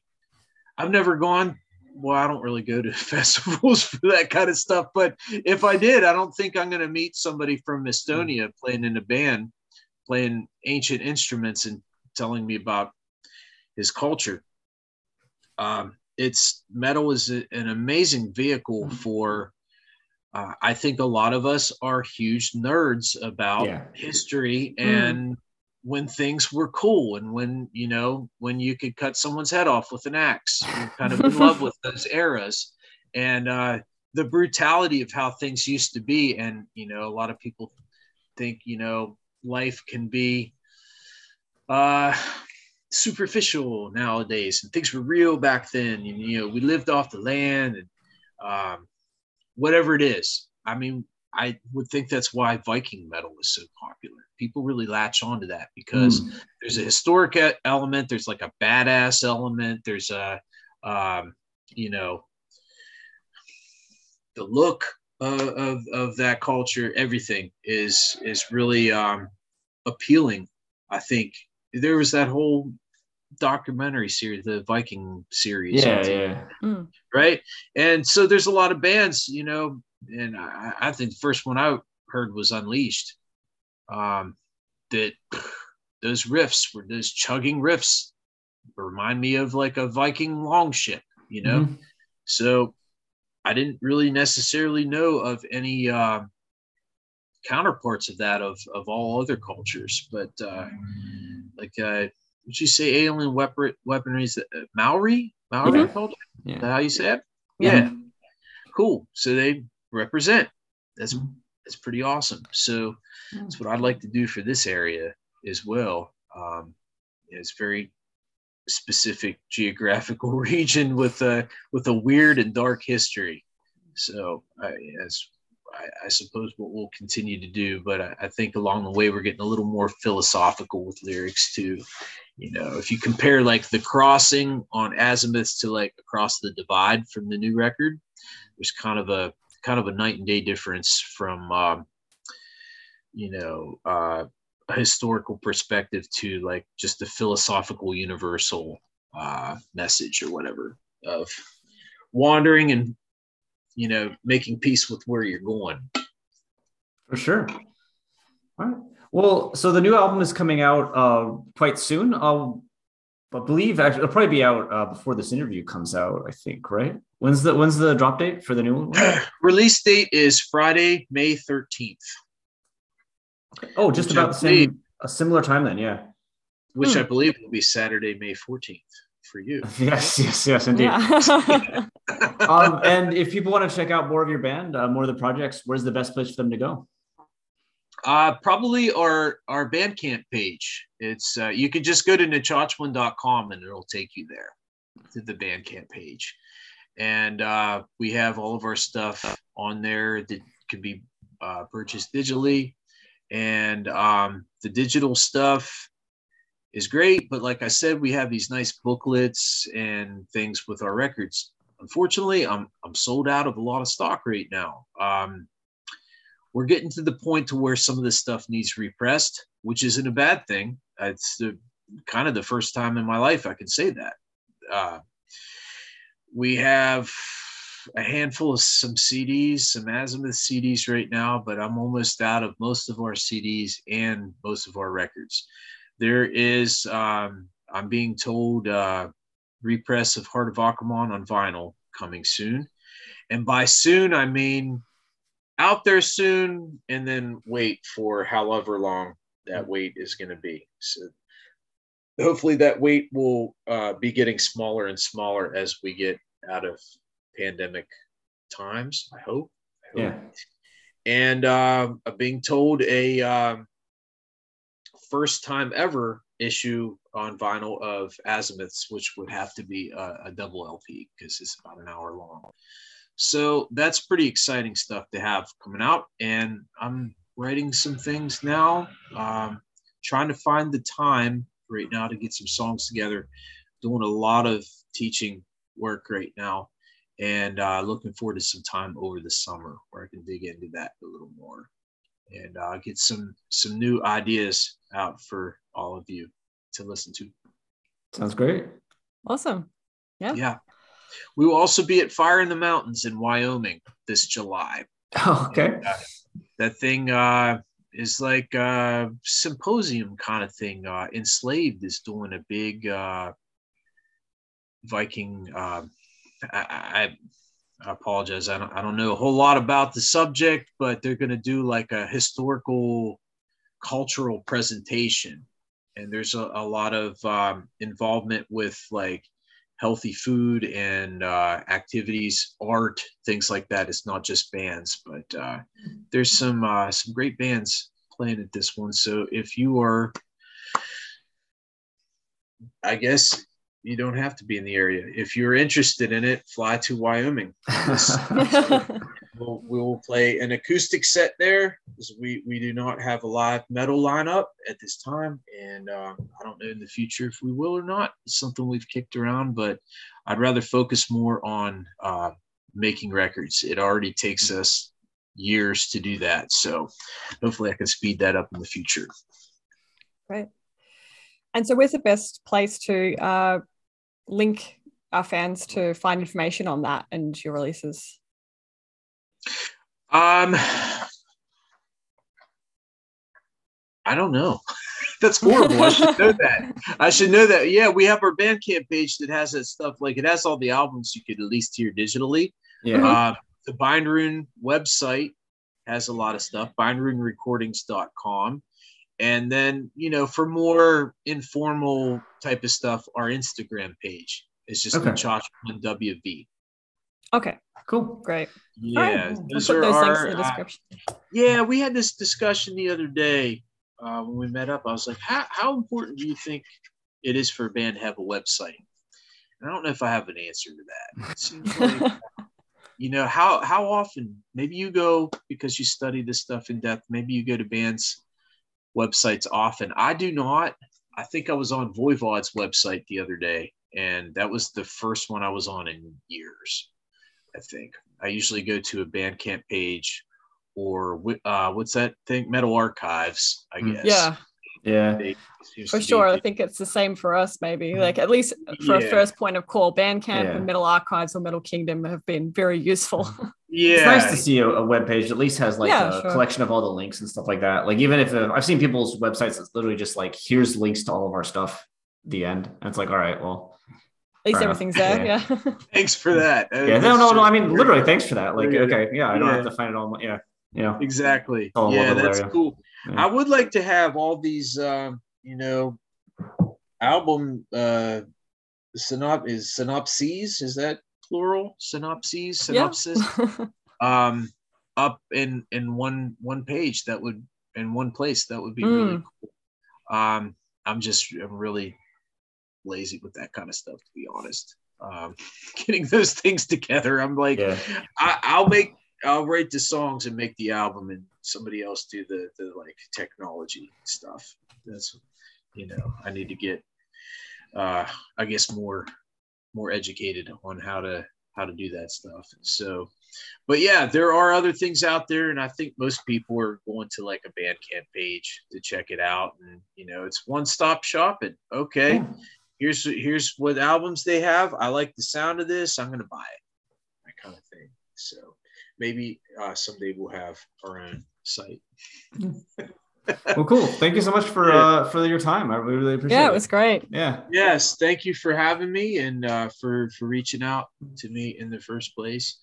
I've never gone well, I don't really go to festivals for that kind of stuff. But if I did, I don't think I'm going to meet somebody from Estonia playing in a band, playing ancient instruments and telling me about his culture. Um, it's metal is a, an amazing vehicle mm-hmm. for. Uh, I think a lot of us are huge nerds about yeah. history mm. and when things were cool and when you know when you could cut someone's head off with an axe you're kind of in love with those eras and uh, the brutality of how things used to be and you know a lot of people think you know life can be uh, superficial nowadays and things were real back then and you know we lived off the land and um, whatever it is i mean I would think that's why Viking metal is so popular. People really latch onto that because mm. there's a historic element, there's like a badass element, there's a, um, you know, the look uh, of of that culture, everything is is really um, appealing. I think there was that whole documentary series, the Viking series. Yeah, yeah. Mm. Right. And so there's a lot of bands, you know, and I, I think the first one I heard was Unleashed. Um, that those riffs were those chugging riffs remind me of like a Viking longship, you know. Mhm. So I didn't really necessarily know of any uh, counterparts of that of of all other cultures, but uh, like uh, would you say alien weapon weaponry is uh, Maori Maori Mhm. culture? Yeah. Is that how you say it? Yeah. yeah. Cool. So they represent. That's Mhm. that's pretty awesome. So that's what I'd like to do for this area as well. Um, it's very specific geographical region with a with a weird and dark history. So I, as I, I suppose what we'll continue to do, but I, I think along the way we're getting a little more philosophical with lyrics too. You know, if you compare like the crossing on Azimuth to like across the divide from the new record, there's kind of a kind of a night and day difference from um, you know uh, a historical perspective to like just the philosophical universal uh, message or whatever of wandering and you know making peace with where you're going For sure. All right. Well, so the new album is coming out uh, quite soon. I'll, I believe actually it'll probably be out uh, before this interview comes out. I think, right? When's the when's the drop date for the new one? release date is friday may 13th Oh, just about the same, a similar time then. Yeah. which Hmm. i believe will be saturday may 14th for you Yes, yes, yes, indeed. Yeah. um, and if people want to check out more of your band, uh, more of the projects, where's the best place for them to go? Uh, probably our our Bandcamp page. It's uh, you can just go to nechochwen.com and it'll take you there to the Bandcamp page, and uh, we have all of our stuff on there that can be uh, purchased digitally, and um, the digital stuff is great. But like I said, we have these nice booklets and things with our records. Unfortunately, I'm I'm sold out of a lot of stock right now. Um, we're getting to the point to where some of this stuff needs repressed, which isn't a bad thing. It's the kind of the first time in my life I can say that. Uh, we have a handful of some CDs, some Azimuth CDs right now, but I'm almost out of most of our CDs and most of our records. There is, um, I'm being told, uh, repress of Heart of Akamon on vinyl coming soon. And by soon, I mean out there soon and then wait for however long that wait is going to be so hopefully that wait will uh, be getting smaller and smaller as we get out of pandemic times i hope, I hope. Yeah. and uh, I'm being told a um, first time ever issue on vinyl of azimuths which would have to be a, a double lp because it's about an hour long so that's pretty exciting stuff to have coming out. And I'm writing some things now, um, trying to find the time right now to get some songs together. Doing a lot of teaching work right now, and uh, looking forward to some time over the summer where I can dig into that a little more and uh, get some some new ideas out for all of you to listen to. Sounds great. awesome. Yeah. Yeah. We will also be at Fire in the Mountains in Wyoming this July. Oh, okay. that thing uh, is like a symposium kind of thing. Uh, Enslaved is doing a big uh, Viking. Uh, I, I, I apologize. I don't, I don't know a whole lot about the subject, but they're going to do like a historical, cultural presentation. And there's a, a lot of um, involvement with like healthy food and uh, activities, art, things like that. It's not just bands, but uh, there's some uh, some great bands playing at this one. So if you are, I guess you don't have to be in the area. If you're interested in it, fly to Wyoming. We'll, we will play an acoustic set there because we, we do not have a live metal lineup at this time. And uh, I don't know in the future if we will or not. It's something we've kicked around, but I'd rather focus more on uh, making records. It already takes us years to do that. So hopefully I can speed that up in the future. Right. And so where's the best place to uh, link our fans to find information on that and your releases? Um, I don't know. That's horrible. I should know that. I should know that. Yeah, we have our Bandcamp page that has that stuff. Like it has all the albums you could at least hear digitally. Yeah. Uh, the Bindrune website has a lot of stuff. BindruneRecordings.com. And then, you know, for more informal type of stuff, our Instagram page is just Okay. Nechochwen WV. Okay, Cool. great. Yeah, All right, those we'll are those our, links in the uh, description. Yeah, we had this discussion the other day uh, when we met up. I was like, how, how important do you think it is for a band to have a website? And I don't know if I have an answer to that. It seems like, you know, how, how often, maybe you go because you study this stuff in depth, maybe you go to bands' websites often. I do not. I think I was on Voivod's website the other day, and that was the first one I was on in years, I think. I usually go to a Bandcamp page or uh, what's that thing? Metal Archives, I Mm. guess. yeah, Yeah. For sure. I think it's the same for us, maybe. Like at least for a first point of call, Bandcamp Yeah. and Metal Archives or Metal Kingdom have been very useful. Yeah. It's nice to see a, a web page that at least has like Yeah, a sure. collection of all the links and stuff like that. Like even if uh, I've seen people's websites that's literally just like here's links to all of our stuff. The end. And it's like, all right, well, At least everything's there. Yeah. Yeah. Thanks for that. Uh, yeah, no, no, no. I mean, literally, thanks for that. Like, okay, yeah, I don't have to find it all. Yeah, you know, Exactly. all Yeah, that's there, yeah. cool. Yeah. I would like to have all these, um, you know, album uh, synop is synopses. Is that plural? Synopses, synopsis. um, up in in one one page. That would in one place. That would be really Mm. cool. Um, I'm just I'm really lazy with that kind of stuff, to be honest. Um, getting those things together, I'm like, yeah, I, I'll make I'll write the songs and make the album, and somebody else do the the like technology stuff. That's you know I need to get uh, I guess more more educated on how to how to do that stuff. So, but yeah, there are other things out there, and I think most people are going to like a Bandcamp page to check it out, and you know it's one stop shopping. Okay, here's here's what albums they have. I like the sound of this. I'm gonna buy it. That kind of thing. So maybe uh, someday we'll have our own site. well, cool. Thank you so much for Yeah. uh for your time. I really appreciate yeah, it. it was great. yeah, Yes, thank you for having me and uh, for for reaching out to me in the first place.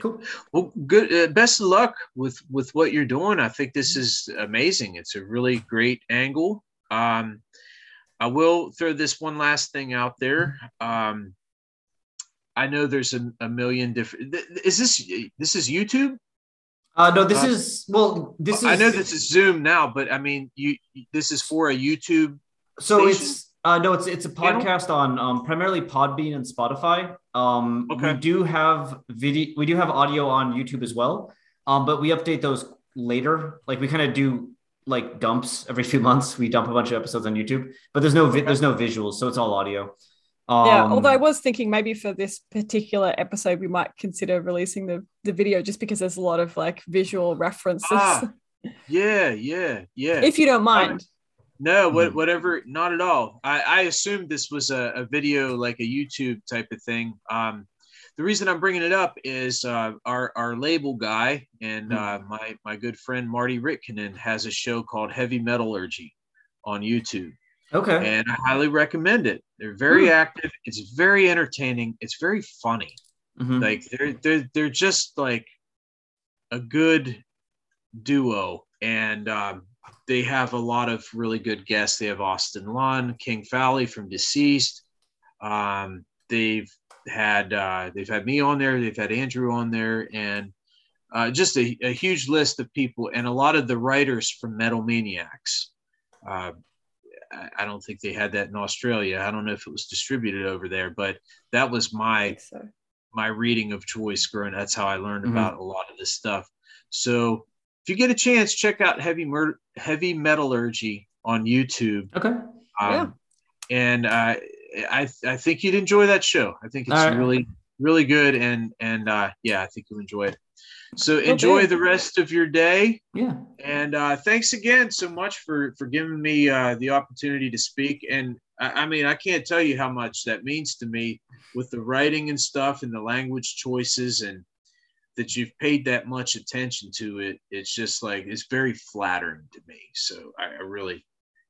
cool. Well, good. Uh, best of luck with with what you're doing. I think this is amazing. It's a really great angle. Um, I will throw this one last thing out there. Um, I know there's a, a million different. th- Is this this is YouTube? Uh, no, this Uh, is well. This is I know this is Zoom now, but I mean, you this is for a YouTube. So station? it's uh no, it's it's a podcast on um primarily Podbean and Spotify. Um Okay. we do have video we do have audio on YouTube as well. Um but we update those later. Like we kind of do like dumps every few months. We dump a bunch of episodes on YouTube, but there's no vi- there's no visuals, so it's all audio. Um, yeah, although I was thinking maybe for this particular episode, we might consider releasing the, the video just because there's a lot of like visual references. Ah, Yeah, yeah, yeah. if you don't mind. No, what, Hmm. whatever, not at all. I, I assumed this was a, a video like a YouTube type of thing. Um, the reason I'm bringing it up is uh, our, our label guy and Hmm. uh, my, my good friend Marty Rytkonen has a show called Heavy Metallurgy on YouTube. Okay. And I highly recommend it. They're very Hmm. active. It's very entertaining. It's very funny Mhm. like they're they're they're just like a good duo and um, they have a lot of really good guests they have austin lunn king Fowley from deceased um, they've had uh, they've had me on there they've had andrew on there and uh, just a, a huge list of people and a lot of the writers from metal maniacs uh, I- I don't think they had that in Australia. I don't know if it was distributed over there, but that was my so. my reading of choice growing. That's how I learned Mhm. about a lot of this stuff. So if you get a chance, check out heavy mur- heavy metallurgy on YouTube. Okay. Um, Yeah. And uh, I I think you'd enjoy that show. I think it's All right. really really good, and and uh, yeah, I think you'll enjoy it. So enjoy the rest of your day. Yeah. And uh, thanks again so much for for giving me uh, the opportunity to speak. And I, I mean, I can't tell you how much that means to me with the writing and stuff and the language choices and that you've paid that much attention to it. It's just like it's very flattering to me. So I, I really,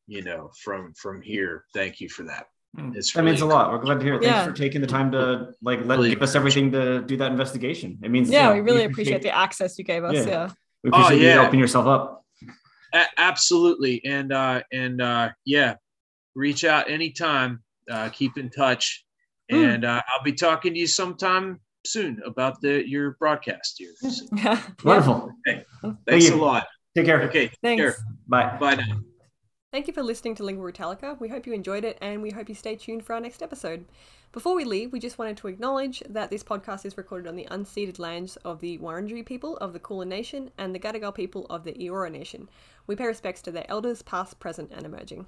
you know, from from here, thank you for that. Hmm. It's that really means a lot. We're glad to hear it. Thanks yeah. for taking the time to like let really give us everything to do that investigation. It means yeah, you know, we really we appreciate, appreciate, the access you gave us. Yeah, yeah. we appreciate oh, yeah. you opening yourself up. A- absolutely, and uh, and uh, yeah, reach out anytime. Uh, keep in touch, mm. and uh, I'll be talking to you sometime soon about the your broadcast here. So. Yeah. Wonderful. Okay. Thanks Thank a lot. Take care. Okay. Thanks. Care. Bye. Bye now. Thank you for listening to Lingüa Brütallica. We hope you enjoyed it and we hope you stay tuned for our next episode. Before we leave, we just wanted to acknowledge that this podcast is recorded on the unceded lands of the Wurundjeri people of the Kulin Nation and the Gadigal people of the Eora Nation. We pay respects to their elders, past, present, and emerging.